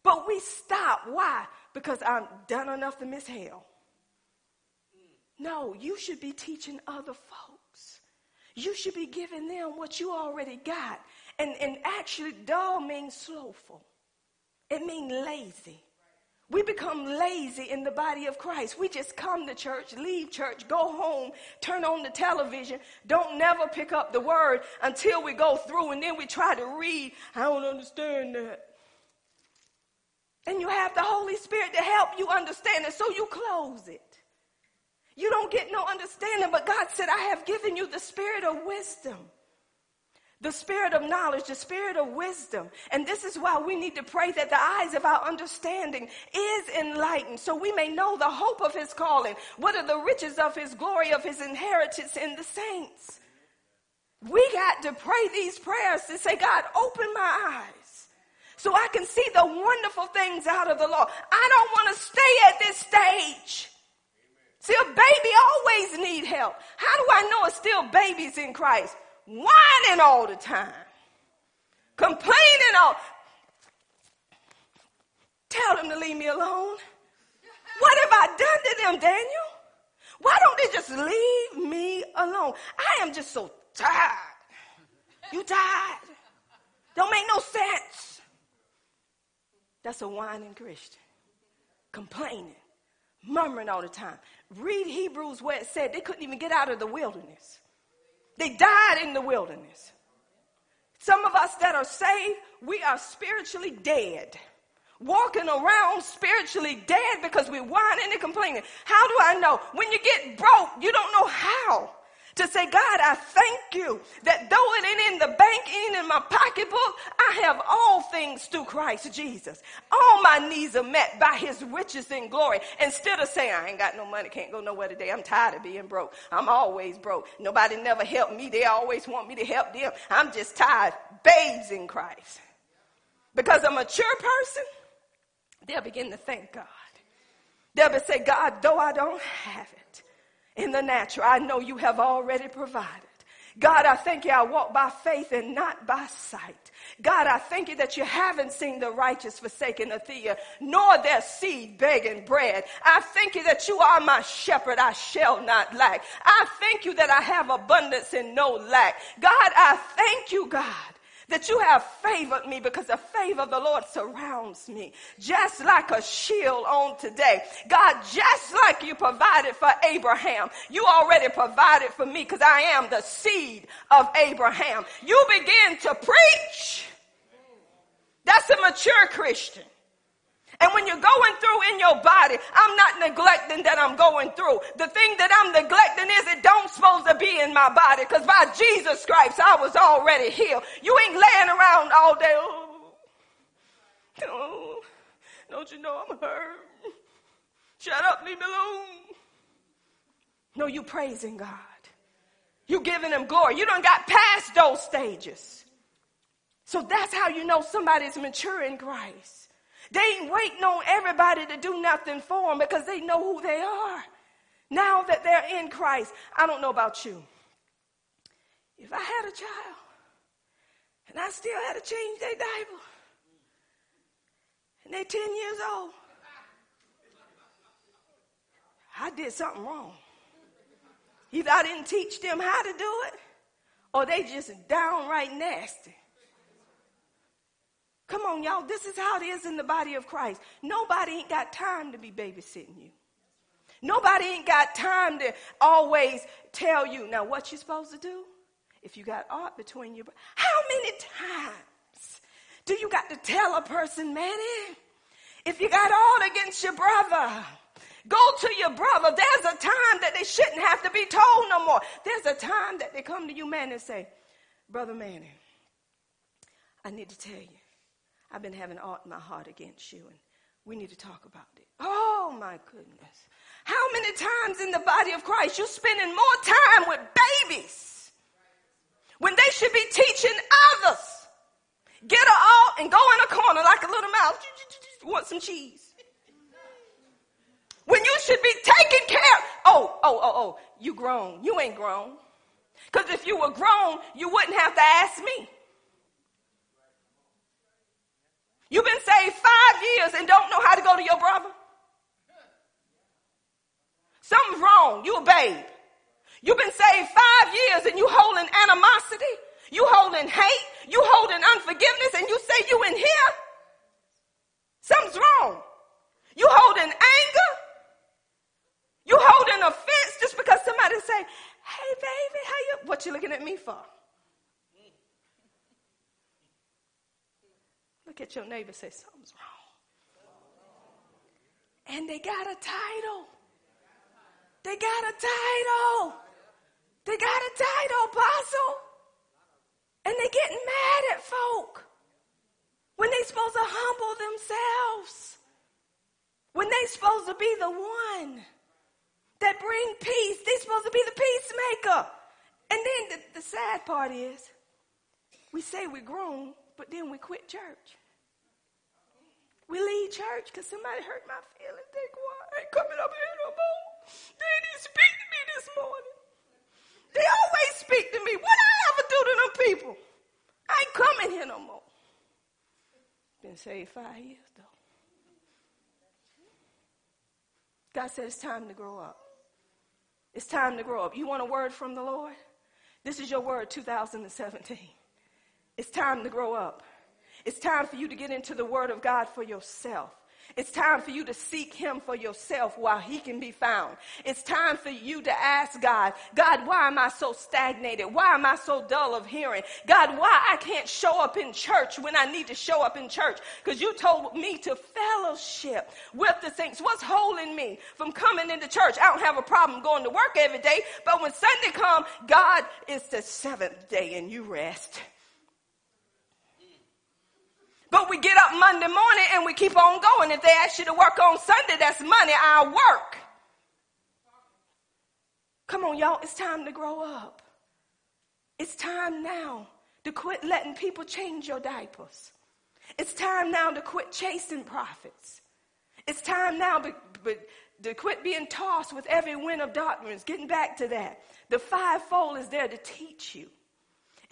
But we stop. Why? Because I'm done enough to miss hell. No, you should be teaching other folks. You should be giving them what you already got. And, and actually, dull means slowful. It means lazy. We become lazy in the body of Christ. We just come to church, leave church, go home, turn on the television, don't never pick up the word until we go through and then we try to read. I don't understand that. And you have the Holy Spirit to help you understand it, so you close it. You don't get no understanding, but God said, I have given you the spirit of wisdom the spirit of knowledge, the spirit of wisdom. And this is why we need to pray that the eyes of our understanding is enlightened so we may know the hope of his calling. What are the riches of his glory, of his inheritance in the saints? We got to pray these prayers to say, God, open my eyes so I can see the wonderful things out of the law. I don't want to stay at this stage. See, a baby always need help. How do I know it's still babies in Christ? Whining all the time, complaining all. Tell them to leave me alone. What have I done to them, Daniel? Why don't they just leave me alone? I am just so tired. You tired? Don't make no sense. That's a whining Christian. Complaining, murmuring all the time. Read Hebrews where it said they couldn't even get out of the wilderness. They died in the wilderness. Some of us that are saved, we are spiritually dead. Walking around spiritually dead because we're whining and complaining. How do I know? When you get broke, you don't know how to say, God, I thank you that though it ain't in the bank, ain't in my pocketbook, I have all things through Christ Jesus. All my needs are met by his riches and glory. Instead of saying, I ain't got no money, can't go nowhere today. I'm tired of being broke. I'm always broke. Nobody never helped me. They always want me to help them. I'm just tired. Babes in Christ. Because a mature person they'll begin to thank God. They'll be say, God, though I don't have it in the natural, I know you have already provided. God, I thank you. I walk by faith and not by sight. God, I thank you that you haven't seen the righteous forsaken of thee, nor their seed begging bread. I thank you that you are my shepherd. I shall not lack. I thank you that I have abundance and no lack. God, I thank you, God that you have favored me because the favor of the Lord surrounds me, just like a shield on today. God, just like you provided for Abraham, you already provided for me because I am the seed of Abraham. You begin to preach. That's a mature Christian. And when you're going through in your body, I'm not neglecting that I'm going through. The thing that I'm neglecting is it don't supposed to be in my body because by Jesus' Christ, I was already healed. You ain't laying around all day. Oh, oh don't you know I'm hurt? Shut up, leave me alone. No, you praising God. You giving him glory. You don't got past those stages. So that's how you know somebody's mature in Christ. They ain't waiting on everybody to do nothing for them because they know who they are. Now that they're in Christ, I don't know about you. If I had a child and I still had to change their diaper and they're 10 years old, I did something wrong. Either I didn't teach them how to do it or they just downright nasty. Come on, y'all. This is how it is in the body of Christ. Nobody ain't got time to be babysitting you. Nobody ain't got time to always tell you now what you're supposed to do. If you got art between you, how many times do you got to tell a person, man, if you got art against your brother, go to your brother. There's a time that they shouldn't have to be told no more. There's a time that they come to you, man, and say, Brother Manny, I need to tell you, I've been having art in my heart against you, and we need to talk about it. Oh my goodness. How many times in the body of Christ you're spending more time with babies when they should be teaching others? Get her out and go in a corner like a little mouse. Want some cheese? When you should be taking care. Oh, oh, oh, oh. You grown. You ain't grown. Because if you were grown, you wouldn't have to ask me. You've been saved five years and don't know how to go to your brother? Something's wrong. You a babe. You've been saved five years and you holding animosity. You holding hate. You holding unforgiveness and you say you in here. Something's wrong. You holding anger. You holding offense just because somebody say, hey baby, how you, what you looking at me for? Look at your neighbor say, something's wrong. And they got a title. They got a title. They got a title, apostle. And they getting mad at folk when they supposed to humble themselves. When they supposed to be the one that bring peace. They supposed to be the peacemaker. And then the, the sad part is we say we're grown, but then we quit church. We leave church because somebody hurt my feelings. They go, I ain't coming up here no more. They didn't speak to me this morning. They always speak to me. What I ever do to them people? I ain't coming here no more. Been saved five years though. God said it's time to grow up. It's time to grow up. You want a word from the Lord? This is your word 2017. It's time to grow up. It's time for you to get into the Word of God for yourself. It's time for you to seek Him for yourself while He can be found. It's time for you to ask God, God, why am I so stagnated? Why am I so dull of hearing? God, why I can't show up in church when I need to show up in church? Because you told me to fellowship with the saints. What's holding me from coming into church? I don't have a problem going to work every day, but when Sunday comes, God, it's the seventh day and you rest. But we get up Monday morning and we keep on going. If they ask you to work on Sunday, that's money. I'll work. Come on, y'all. It's time to grow up. It's time now to quit letting people change your diapers. It's time now to quit chasing prophets. It's time now but, but to quit being tossed with every wind of doctrines. Getting back to that. The fivefold is there to teach you.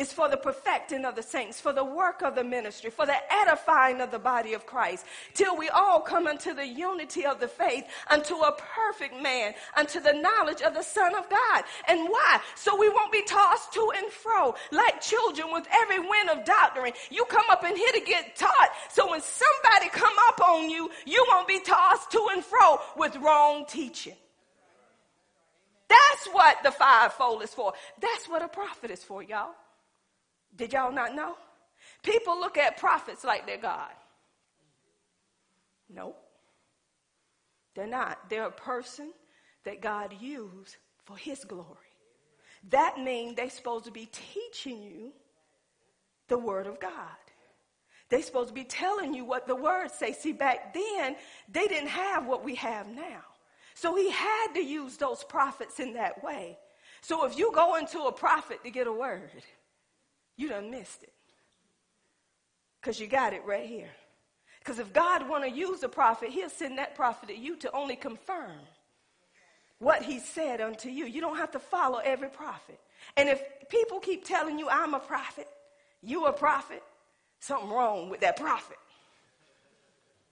It's for the perfecting of the saints, for the work of the ministry, for the edifying of the body of Christ, till we all come unto the unity of the faith, unto a perfect man, unto the knowledge of the Son of God. And why? So we won't be tossed to and fro like children with every wind of doctrine. You come up in here to get taught, so when somebody come up on you, you won't be tossed to and fro with wrong teaching. That's what the fivefold is for. That's what a prophet is for, y'all. Did y'all not know? People look at prophets like they're God. Nope. They're not. They're a person that God used for his glory. That means they're supposed to be teaching you the word of God. They're supposed to be telling you what the word say. See, back then, they didn't have what we have now. So he had to use those prophets in that way. So if you go into a prophet to get a word, you done missed it. Because you got it right here. Because if God want to use a prophet, he'll send that prophet to you to only confirm what he said unto you. You don't have to follow every prophet. And if people keep telling you, I'm a prophet, you a prophet, something wrong with that prophet.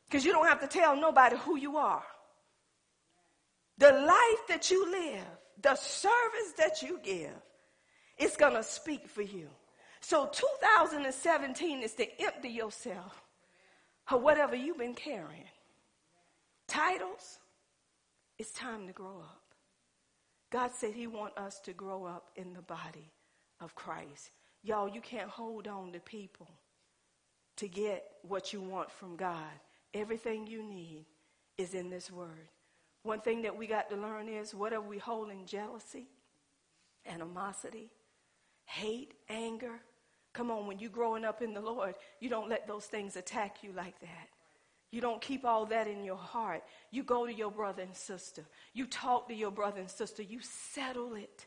Because you don't have to tell nobody who you are. The life that you live, the service that you give, it's going to speak for you. So 2017 is to empty yourself of whatever you've been carrying. Titles, it's time to grow up. God said he want us to grow up in the body of Christ. Y'all, you can't hold on to people to get what you want from God. Everything you need is in this word. One thing that we got to learn is whatever we hold in jealousy, animosity, hate, anger. Come on, when you're growing up in the Lord, you don't let those things attack you like that. You don't keep all that in your heart. You go to your brother and sister. You talk to your brother and sister. You settle it.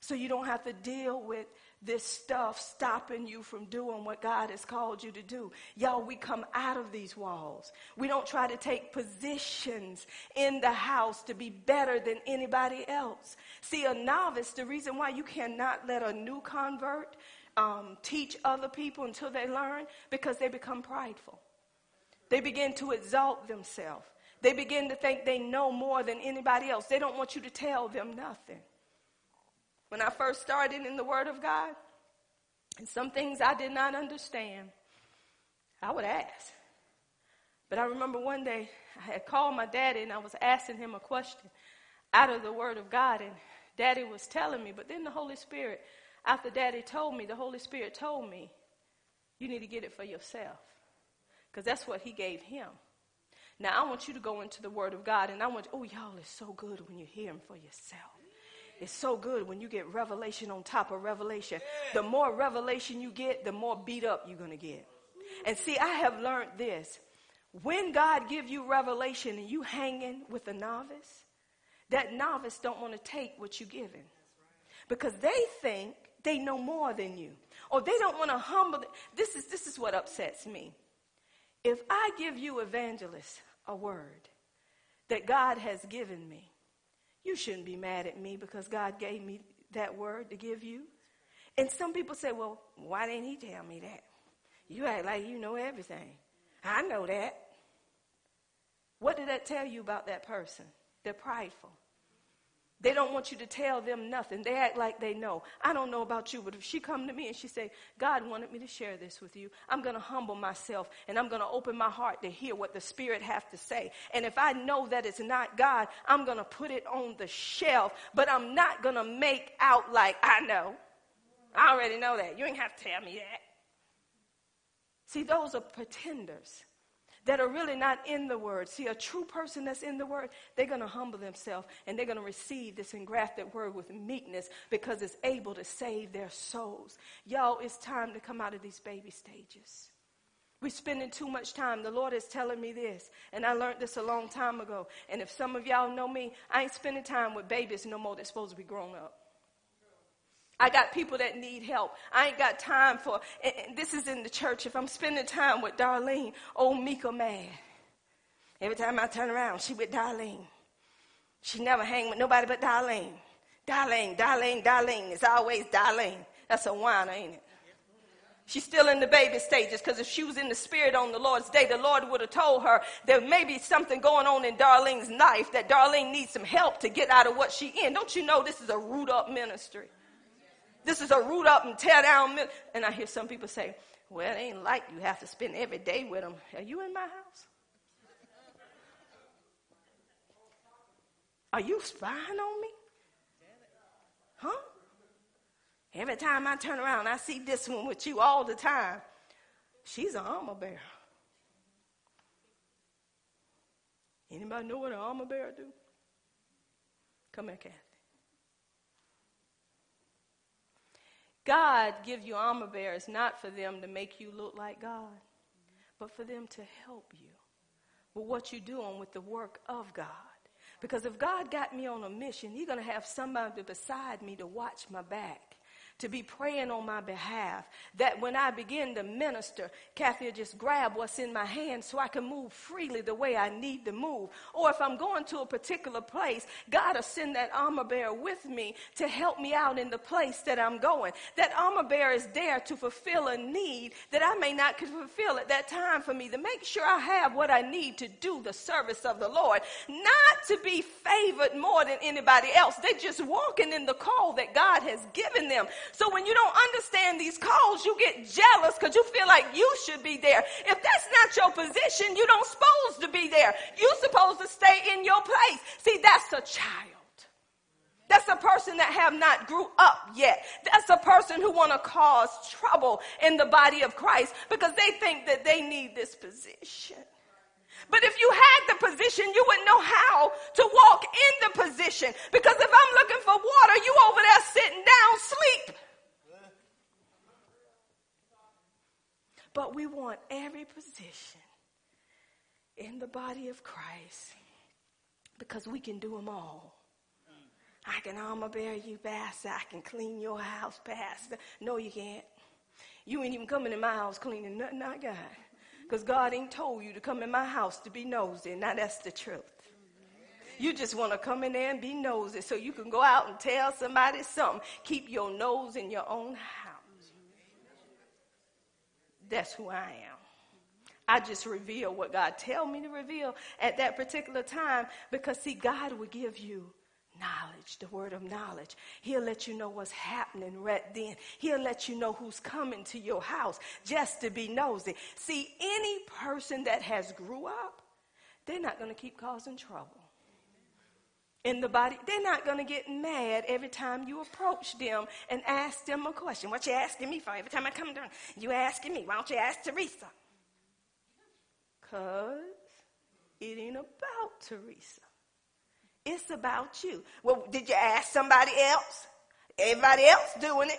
So you don't have to deal with this stuff stopping you from doing what God has called you to do. Y'all, we come out of these walls. We don't try to take positions in the house to be better than anybody else. See, a novice, the reason why you cannot let a new convert um, teach other people until they learn, because they become prideful. They begin to exalt themselves. They begin to think they know more than anybody else. They don't want you to tell them nothing. When I first started in the Word of God, and some things I did not understand, I would ask. But I remember one day I had called my daddy and I was asking him a question out of the Word of God, and daddy was telling me, but then the Holy Spirit, after daddy told me, the Holy Spirit told me, you need to get it for yourself. Because that's what he gave him. Now I want you to go into the Word of God, and I want, oh, y'all, it's so good when you hear him for yourself. It's so good when you get revelation on top of revelation. The more revelation you get, the more beat up you're going to get. And see, I have learned this. When God give you revelation and you hanging with a novice, that novice don't want to take what you're giving. Because they think they know more than you. Or they don't want to humble. This is, this is what upsets me. If I give you, evangelist, a word that God has given me, you shouldn't be mad at me because God gave me that word to give you. And some people say, well, why didn't he tell me that? You act like you know everything. I know that. What did that tell you about that person? They're prideful. They don't want you to tell them nothing. They act like they know. I don't know about you, but if she come to me and she say, God wanted me to share this with you, I'm going to humble myself and I'm going to open my heart to hear what the Spirit have to say. And if I know that it's not God, I'm going to put it on the shelf, but I'm not going to make out like I know. I already know that. You ain't have to tell me that. See, those are pretenders that are really not in the word. See, a true person that's in the word, they're going to humble themselves and they're going to receive this engrafted word with meekness because it's able to save their souls. Y'all, it's time to come out of these baby stages. We're spending too much time. The Lord is telling me this, and I learned this a long time ago. And if some of y'all know me, I ain't spending time with babies no more that's supposed to be grown up. I got people that need help. I ain't got time for, this is in the church. If I'm spending time with Darlene, old Mika man, Every time I turn around, she with Darlene. She never hang with nobody but Darlene. Darlene, Darlene, Darlene. It's always Darlene. That's a whiner, ain't it? She's still in the baby stages because if she was in the spirit on the Lord's day, the Lord would have told her there may be something going on in Darlene's life that Darlene needs some help to get out of what she in. Don't you know this is a root up ministry? This is a root up and tear down. and I hear some people say, well, it ain't like you have to spend every day with them. Are you in my house? Are you spying on me? Huh? Every time I turn around, I see this one with you all the time. She's an armor bearer. Anybody know what an armor bearer do? Come here, Kathy. God give you armor bearers not for them to make you look like God, but for them to help you with what you're doing with the work of God. Because if God got me on a mission, He's going to have somebody beside me to watch my back to be praying on my behalf. That when I begin to minister, Kathy will just grab what's in my hand so I can move freely the way I need to move. Or if I'm going to a particular place, God will send that armor bearer with me to help me out in the place that I'm going. That armor bearer is there to fulfill a need that I may not fulfill at that time for me, to make sure I have what I need to do the service of the Lord. Not to be favored more than anybody else. They're just walking in the call that God has given them. So when you don't understand these calls, you get jealous because you feel like you should be there. If that's not your position, you don't supposed to be there. You're supposed to stay in your place. See, that's a child. That's a person that have not grew up yet. That's a person who want to cause trouble in the body of Christ because they think that they need this position. But if you had the position, you would know how to walk in the position. Because if I'm looking for water, you over there sitting down, sleep. But we want every position in the body of Christ because we can do them all. I can armor bear you, Pastor. I can clean your house, Pastor. No, you can't. You ain't even coming in my house cleaning nothing I got. Because God ain't told you to come in my house to be nosy. Now that's the truth. You just want to come in there and be nosy so you can go out and tell somebody something. Keep your nose in your own house that's who I am. I just reveal what God tell me to reveal at that particular time because see, God will give you knowledge, the word of knowledge. He'll let you know what's happening right then. He'll let you know who's coming to your house just to be nosy. See, any person that has grew up, they're not going to keep causing trouble in the body, they're not going to get mad every time you approach them and ask them a question. What you asking me for? Every time I come down, you asking me. Why don't you ask Teresa? Because it ain't about Teresa. It's about you. Well, did you ask somebody else? Everybody else doing it.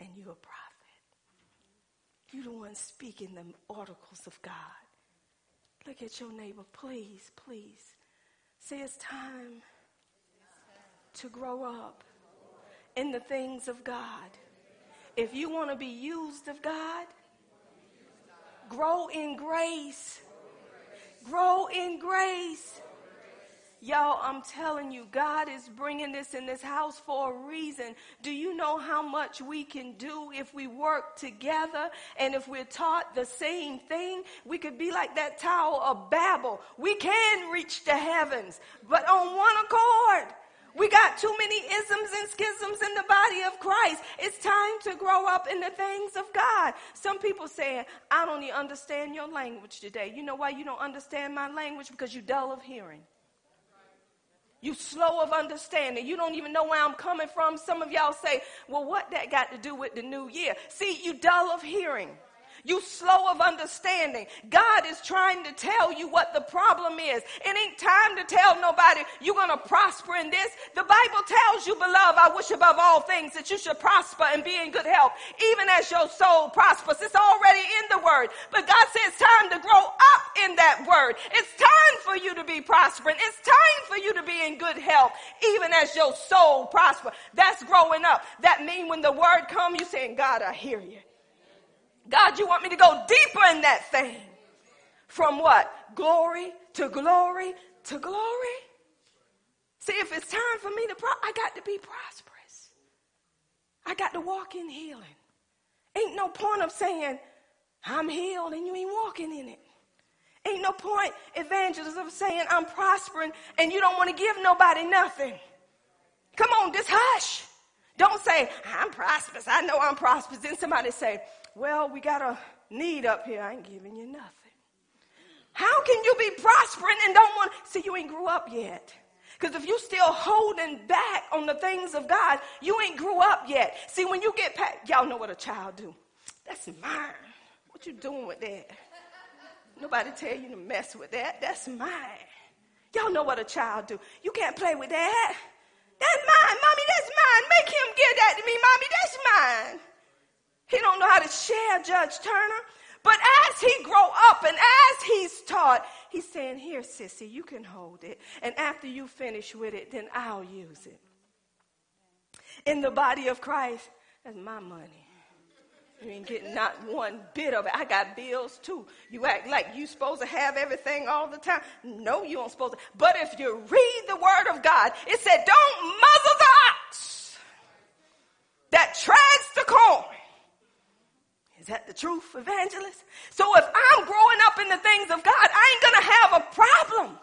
And you're a prophet. You're the one speaking the oracles of God. Look at your neighbor, please, please. Say it's time to grow up in the things of God. If you want to be used of God, grow in grace. Grow in grace. Y'all, I'm telling you, God is bringing this in this house for a reason. Do you know how much we can do if we work together and if we're taught the same thing? We could be like that Tower of Babel. We can reach the heavens, but on one accord. We got too many isms and schisms in the body of Christ. It's time to grow up in the things of God. Some people saying, I don't even understand your language today. You know why you don't understand my language? Because you're dull of hearing. You slow of understanding. You don't even know where I'm coming from. Some of y'all say, well, what that got to do with the new year? See, you dull of hearing. You slow of understanding. God is trying to tell you what the problem is. It ain't time to tell nobody you're going to prosper in this. The Bible tells you, beloved, I wish above all things that you should prosper and be in good health, even as your soul prospers. It's already in the word. But God says it's time to grow up in that word. It's time for you to be prospering. It's time for you to be in good health, even as your soul prosper. That's growing up. That means when the word comes, you saying, God, I hear you. God, you want me to go deeper in that thing. From what? Glory to glory to glory. See, if it's time for me to, pro- I got to be prosperous. I got to walk in healing. Ain't no point of saying, I'm healed and you ain't walking in it. Ain't no point, evangelist, of saying I'm prospering and you don't want to give nobody nothing. Come on, just hush. Don't say, I'm prosperous. I know I'm prosperous. Then somebody say, well, we got a need up here. I ain't giving you nothing. How can you be prospering and don't want, see, you ain't grew up yet. Because if you still holding back on the things of God, you ain't grew up yet. See, when you get past, y'all know what a child do. That's mine. What you doing with that? Nobody tell you to mess with that. That's mine. Y'all know what a child do. You can't play with that. That's mine, mommy. That's mine. Make him give that to me, mommy. That's mine. He don't know how to share, Judge Turner. But as he grow up and as he's taught, he's saying, here, sissy, you can hold it. And after you finish with it, then I'll use it. In the body of Christ, that's my money. You ain't getting not one bit of it. I got bills too. You act like you supposed to have everything all the time. No, you don't supposed to. But if you read the word of God, it said, don't muzzle the ox that treads the corn. Is that the truth, evangelist? So if I'm growing up in the things of God, I ain't going to have a problem.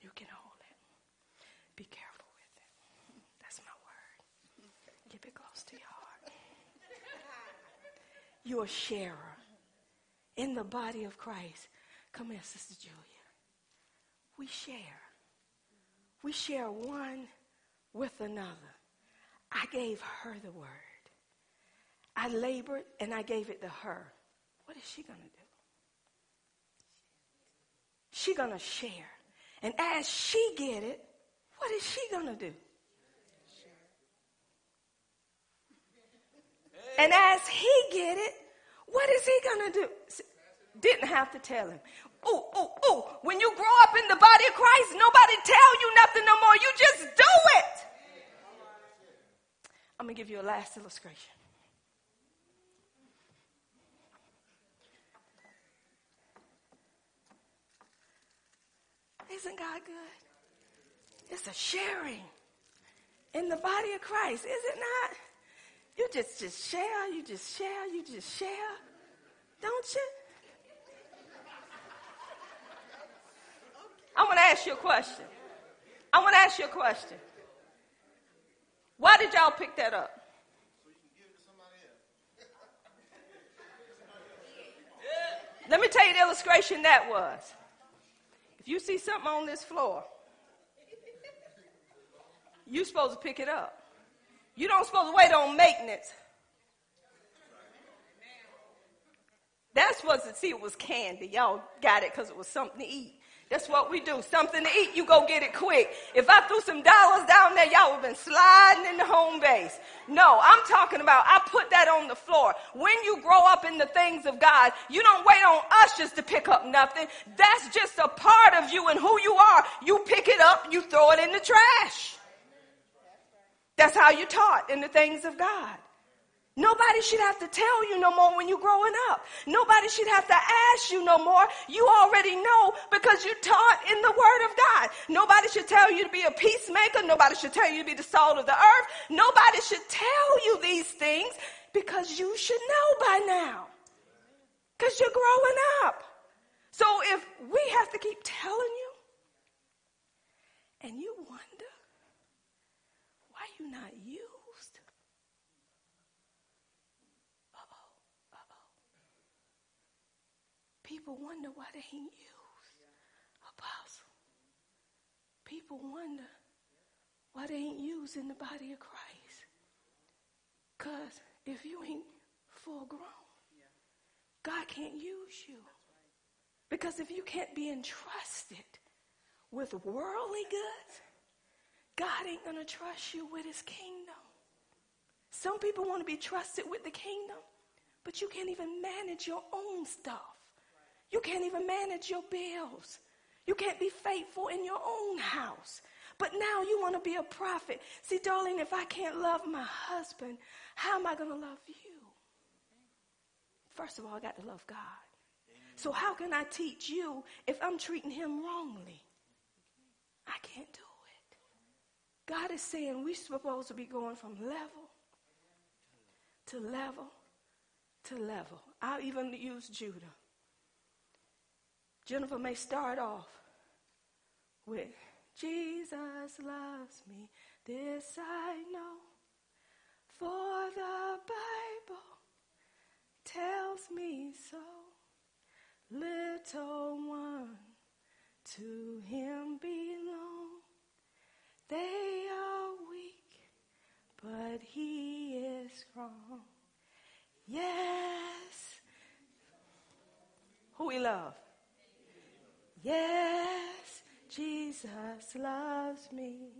You can hold it. Be careful with it. That's my word. Keep it close to your heart. You're a sharer in the body of Christ. Come here, Sister Julia. We share. We share one with another. I gave her the word. I labored and I gave it to her. What is she going to do? She going to share. And as she get it, what is she going to do? And as he get it, what is he going to do? Didn't have to tell him. Oh, oh, oh. When you grow up in the body of Christ, nobody tell you nothing no more. You just do it. I'm going to give you a last illustration. Isn't God good? It's a sharing in the body of Christ, is it not? You just just share, you just share, you just share, don't you? I want to ask you a question. I want to ask you a question. Why did y'all pick that up? Let me tell you the illustration that was. If you see something on this floor, you're supposed to pick it up. You don't supposed to wait on maintenance. That's what to see it was candy. Y'all got it because it was something to eat. That's what we do. Something to eat, you go get it quick. If I threw some dollars down there, y'all would have been sliding in the home base. No, I'm talking about I put that on the floor. When you grow up in the things of God, you don't wait on us just to pick up nothing. That's just a part of you and who you are. You pick it up, you throw it in the trash. That's how you taught in the things of God. Nobody should have to tell you no more when you're growing up. Nobody should have to ask you no more. You already know because you're taught in the Word of God. Nobody should tell you to be a peacemaker. Nobody should tell you to be the salt of the earth. Nobody should tell you these things because you should know by now. Because you're growing up. So if we have to keep telling you and you wonder why you're not you People wonder why they ain't used. Apostle. People wonder why they ain't used in the body of Christ. Because if you ain't full grown, God can't use you. Because if you can't be entrusted with worldly goods, God ain't going to trust you with his kingdom. Some people want to be trusted with the kingdom, but you can't even manage your own stuff. You can't even manage your bills. You can't be faithful in your own house. But now you want to be a prophet. See, darling, if I can't love my husband, How am I going to love you? First of all, I got to love God. So, how can I teach you if I'm treating him wrongly? I can't do it. God is saying we're supposed to be going from level to level to level. I'll even use Judah. Jennifer may start off with Jesus loves me, this I know, for the Bible tells me so. Little one, to him belong. They are weak, but he is strong. Yes. Who we love? Yes, Jesus loves me.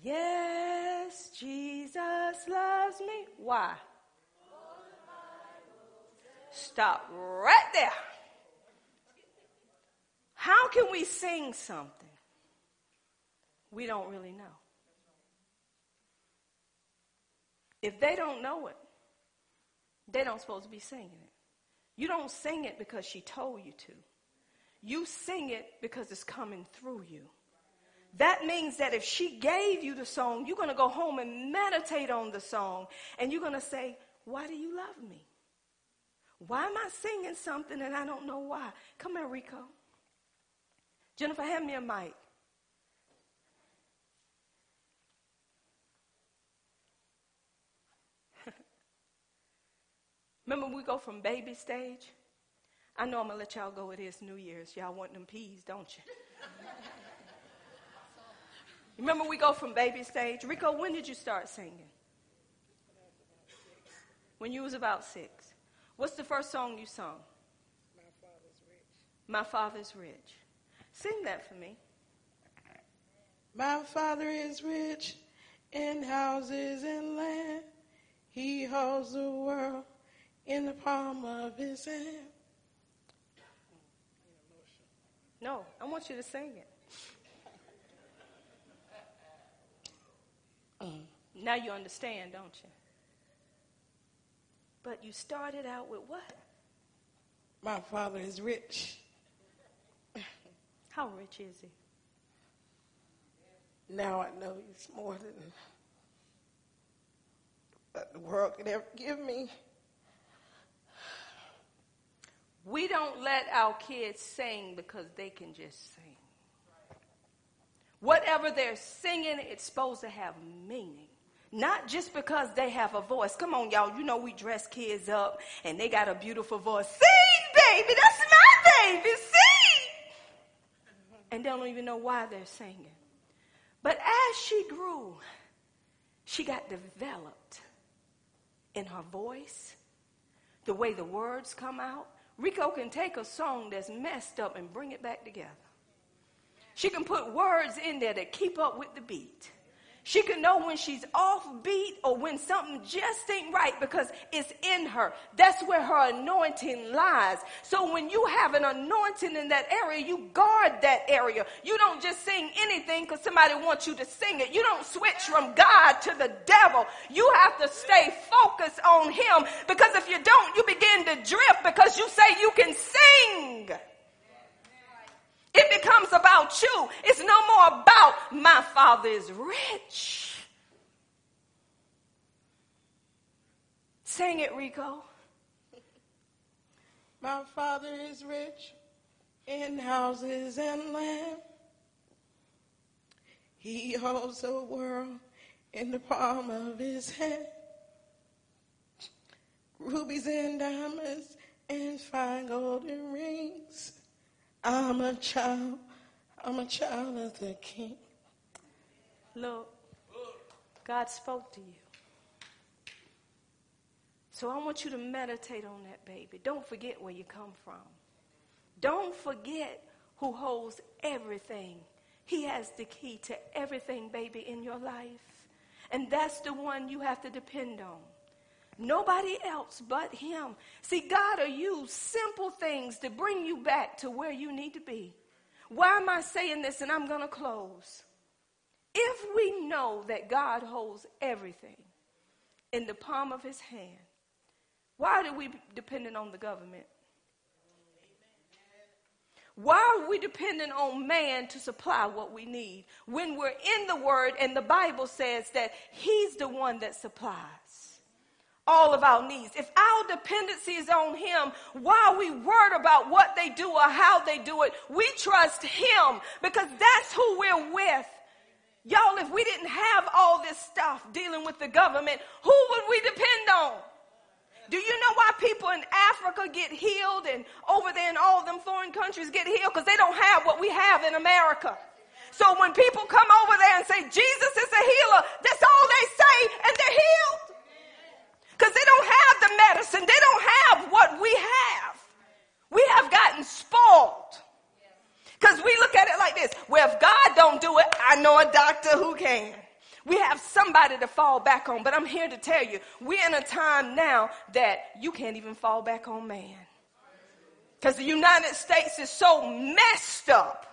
Yes, Jesus loves me. Why? Stop right there. How can we sing something we don't really know? If they don't know it, they don't supposed to be singing it. You don't sing it because she told you to. You sing it because it's coming through you. That means that if she gave you the song, you're going to go home and meditate on the song and you're going to say, Why do you love me? Why am I singing something and I don't know why? Come here, Rico. Jennifer, hand me a mic. (laughs) Remember, we go from baby stage? I know I'm going to let y'all go with this New Year's. Y'all want them peas, don't you? Remember, we go from baby stage? Rico, when did you start singing? When you was about six. What's the first song you sung? My Father's Rich. My Father's Rich. Sing that for me. My Father is rich in houses and land. He holds the world in the palm of his hand. No, I want you to sing it. Mm. Now you understand, don't you? But you started out with what? My father is rich. How rich is he? Now I know he's more than the world could ever give me. We don't let our kids sing because they can just sing. Whatever they're singing, it's supposed to have meaning. Not just because they have a voice. Come on, y'all. You know we dress kids up and they got a beautiful voice. Sing, baby. That's my baby. Sing. And they don't even know why they're singing. But as she grew, she got developed in her voice, the way the words come out. Rico can take a song that's messed up and bring it back together. She can put words in there that keep up with the beat. She can know when she's off beat or when something just ain't right because it's in her. That's where her anointing lies. So when you have an anointing in that area, you guard that area. You don't just sing anything because somebody wants you to sing it. You don't switch from God to the devil. You have to stay focused on him because if you don't, you begin to drift because you say you can sing. It becomes about you. It's no more about my father is rich. Sing it, Rico. (laughs) My father is rich in houses and land. He holds the world in the palm of his hand. Rubies and diamonds and fine golden rings. I'm a child. I'm a child of the King. Look, God spoke to you. So I want you to meditate on that baby. Don't forget where you come from. Don't forget who holds everything. He has the key to everything, baby, in your life. And that's the one you have to depend on. Nobody else but Him. See, God will use simple things to bring you back to where you need to be. Why am I saying this? And I'm going to close. If we know that God holds everything in the palm of his hand. Why are we dependent on the government? Why are we dependent on man to supply what we need when we're in the Word and the Bible says that He's the one that supplies all of our needs? If our dependency is on Him, why we worried about what they do or how they do it? We trust Him because that's who we're with. Y'all, if we didn't have all this stuff dealing with the government, who would we depend on? Do you know why people in Africa get healed and over there in all them foreign countries get healed? Because they don't have what we have in America. So when people come over there and say, Jesus is a healer, that's all they say and they're healed. Because they don't have the medicine. They don't have what we have. We have gotten spoiled. Because we look at it like this. Well, if God don't do it, I know a doctor who can. We have somebody to fall back on. But I'm here to tell you, we're in a time now that you can't even fall back on man. Because the United States is so messed up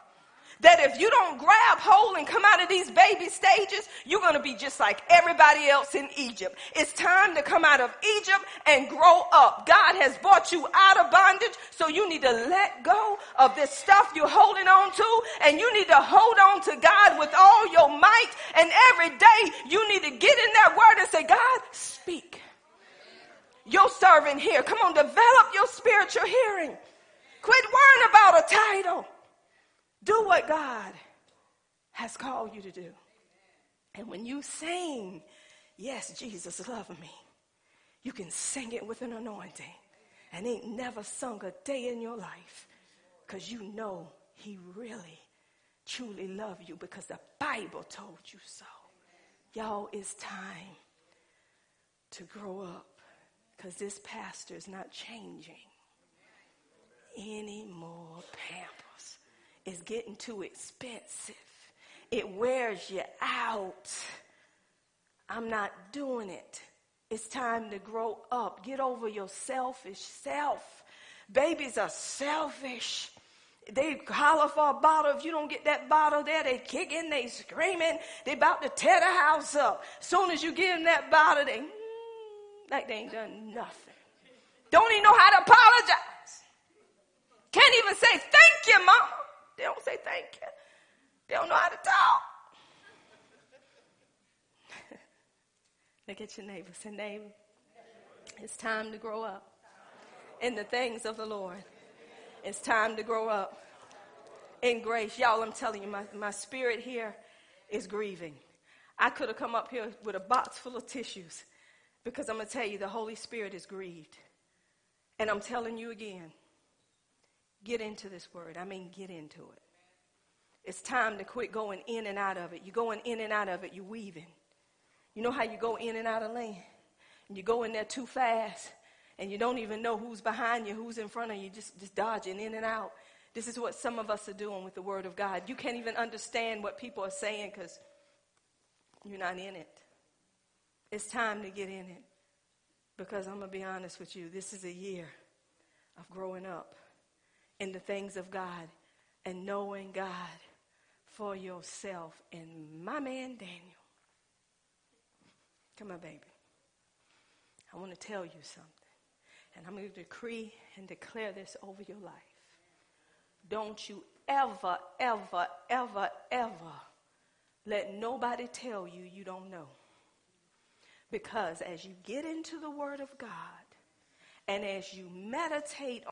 that if you don't grab hold and come out of these baby stages, you're going to be just like everybody else in Egypt. It's time to come out of Egypt and grow up. God has brought you out of bondage, so you need to let go of this stuff you're holding on to, and you need to hold on to God with all your might. And every day you need to get in that word and say, God, speak. Your servant here. Come on, develop your spiritual hearing. Quit worrying about a title. Do what God has called you to do. And when you sing, Yes, Jesus love me, you can sing it with an anointing and ain't never sung a day in your life because you know he really, truly love you because the Bible told you so. Y'all, it's time to grow up because this pastor is not changing any more pampers is getting too expensive. It wears you out. I'm not doing it. It's time to grow up. Get over your selfish self. Babies are selfish. They holler for a bottle. If you don't get that bottle there, they kicking, they screaming. They about to tear the house up. Soon as you give them that bottle, they mm, like they ain't done nothing. Don't even know how to apologize. Can't even say thank you, mama. They don't say thank you. They don't know how to talk. (laughs) Look at your neighbor. Say, neighbor, it's time to grow up in the things of the Lord. It's time to grow up in grace. Y'all, I'm telling you, my, my spirit here is grieving. I could have come up here with a box full of tissues because I'm going to tell you, the Holy Spirit is grieved. And I'm telling you again, Get into this word. I mean, get into it. It's time to quit going in and out of it. You're going in and out of it, you're weaving. You know how you go in and out of lane? And you go in there too fast, and you don't even know who's behind you, who's in front of you, just, just dodging in and out. This is what some of us are doing with the Word of God. You can't even understand what people are saying because you're not in it. It's time to get in it. Because I'm going to be honest with you, this is a year of growing up in the things of God and knowing God for yourself. And my man Daniel, come on, baby. I want to tell you something. And I'm going to decree and declare this over your life. Don't you ever, ever, ever, ever let nobody tell you you don't know. Because as you get into the Word of God and as you meditate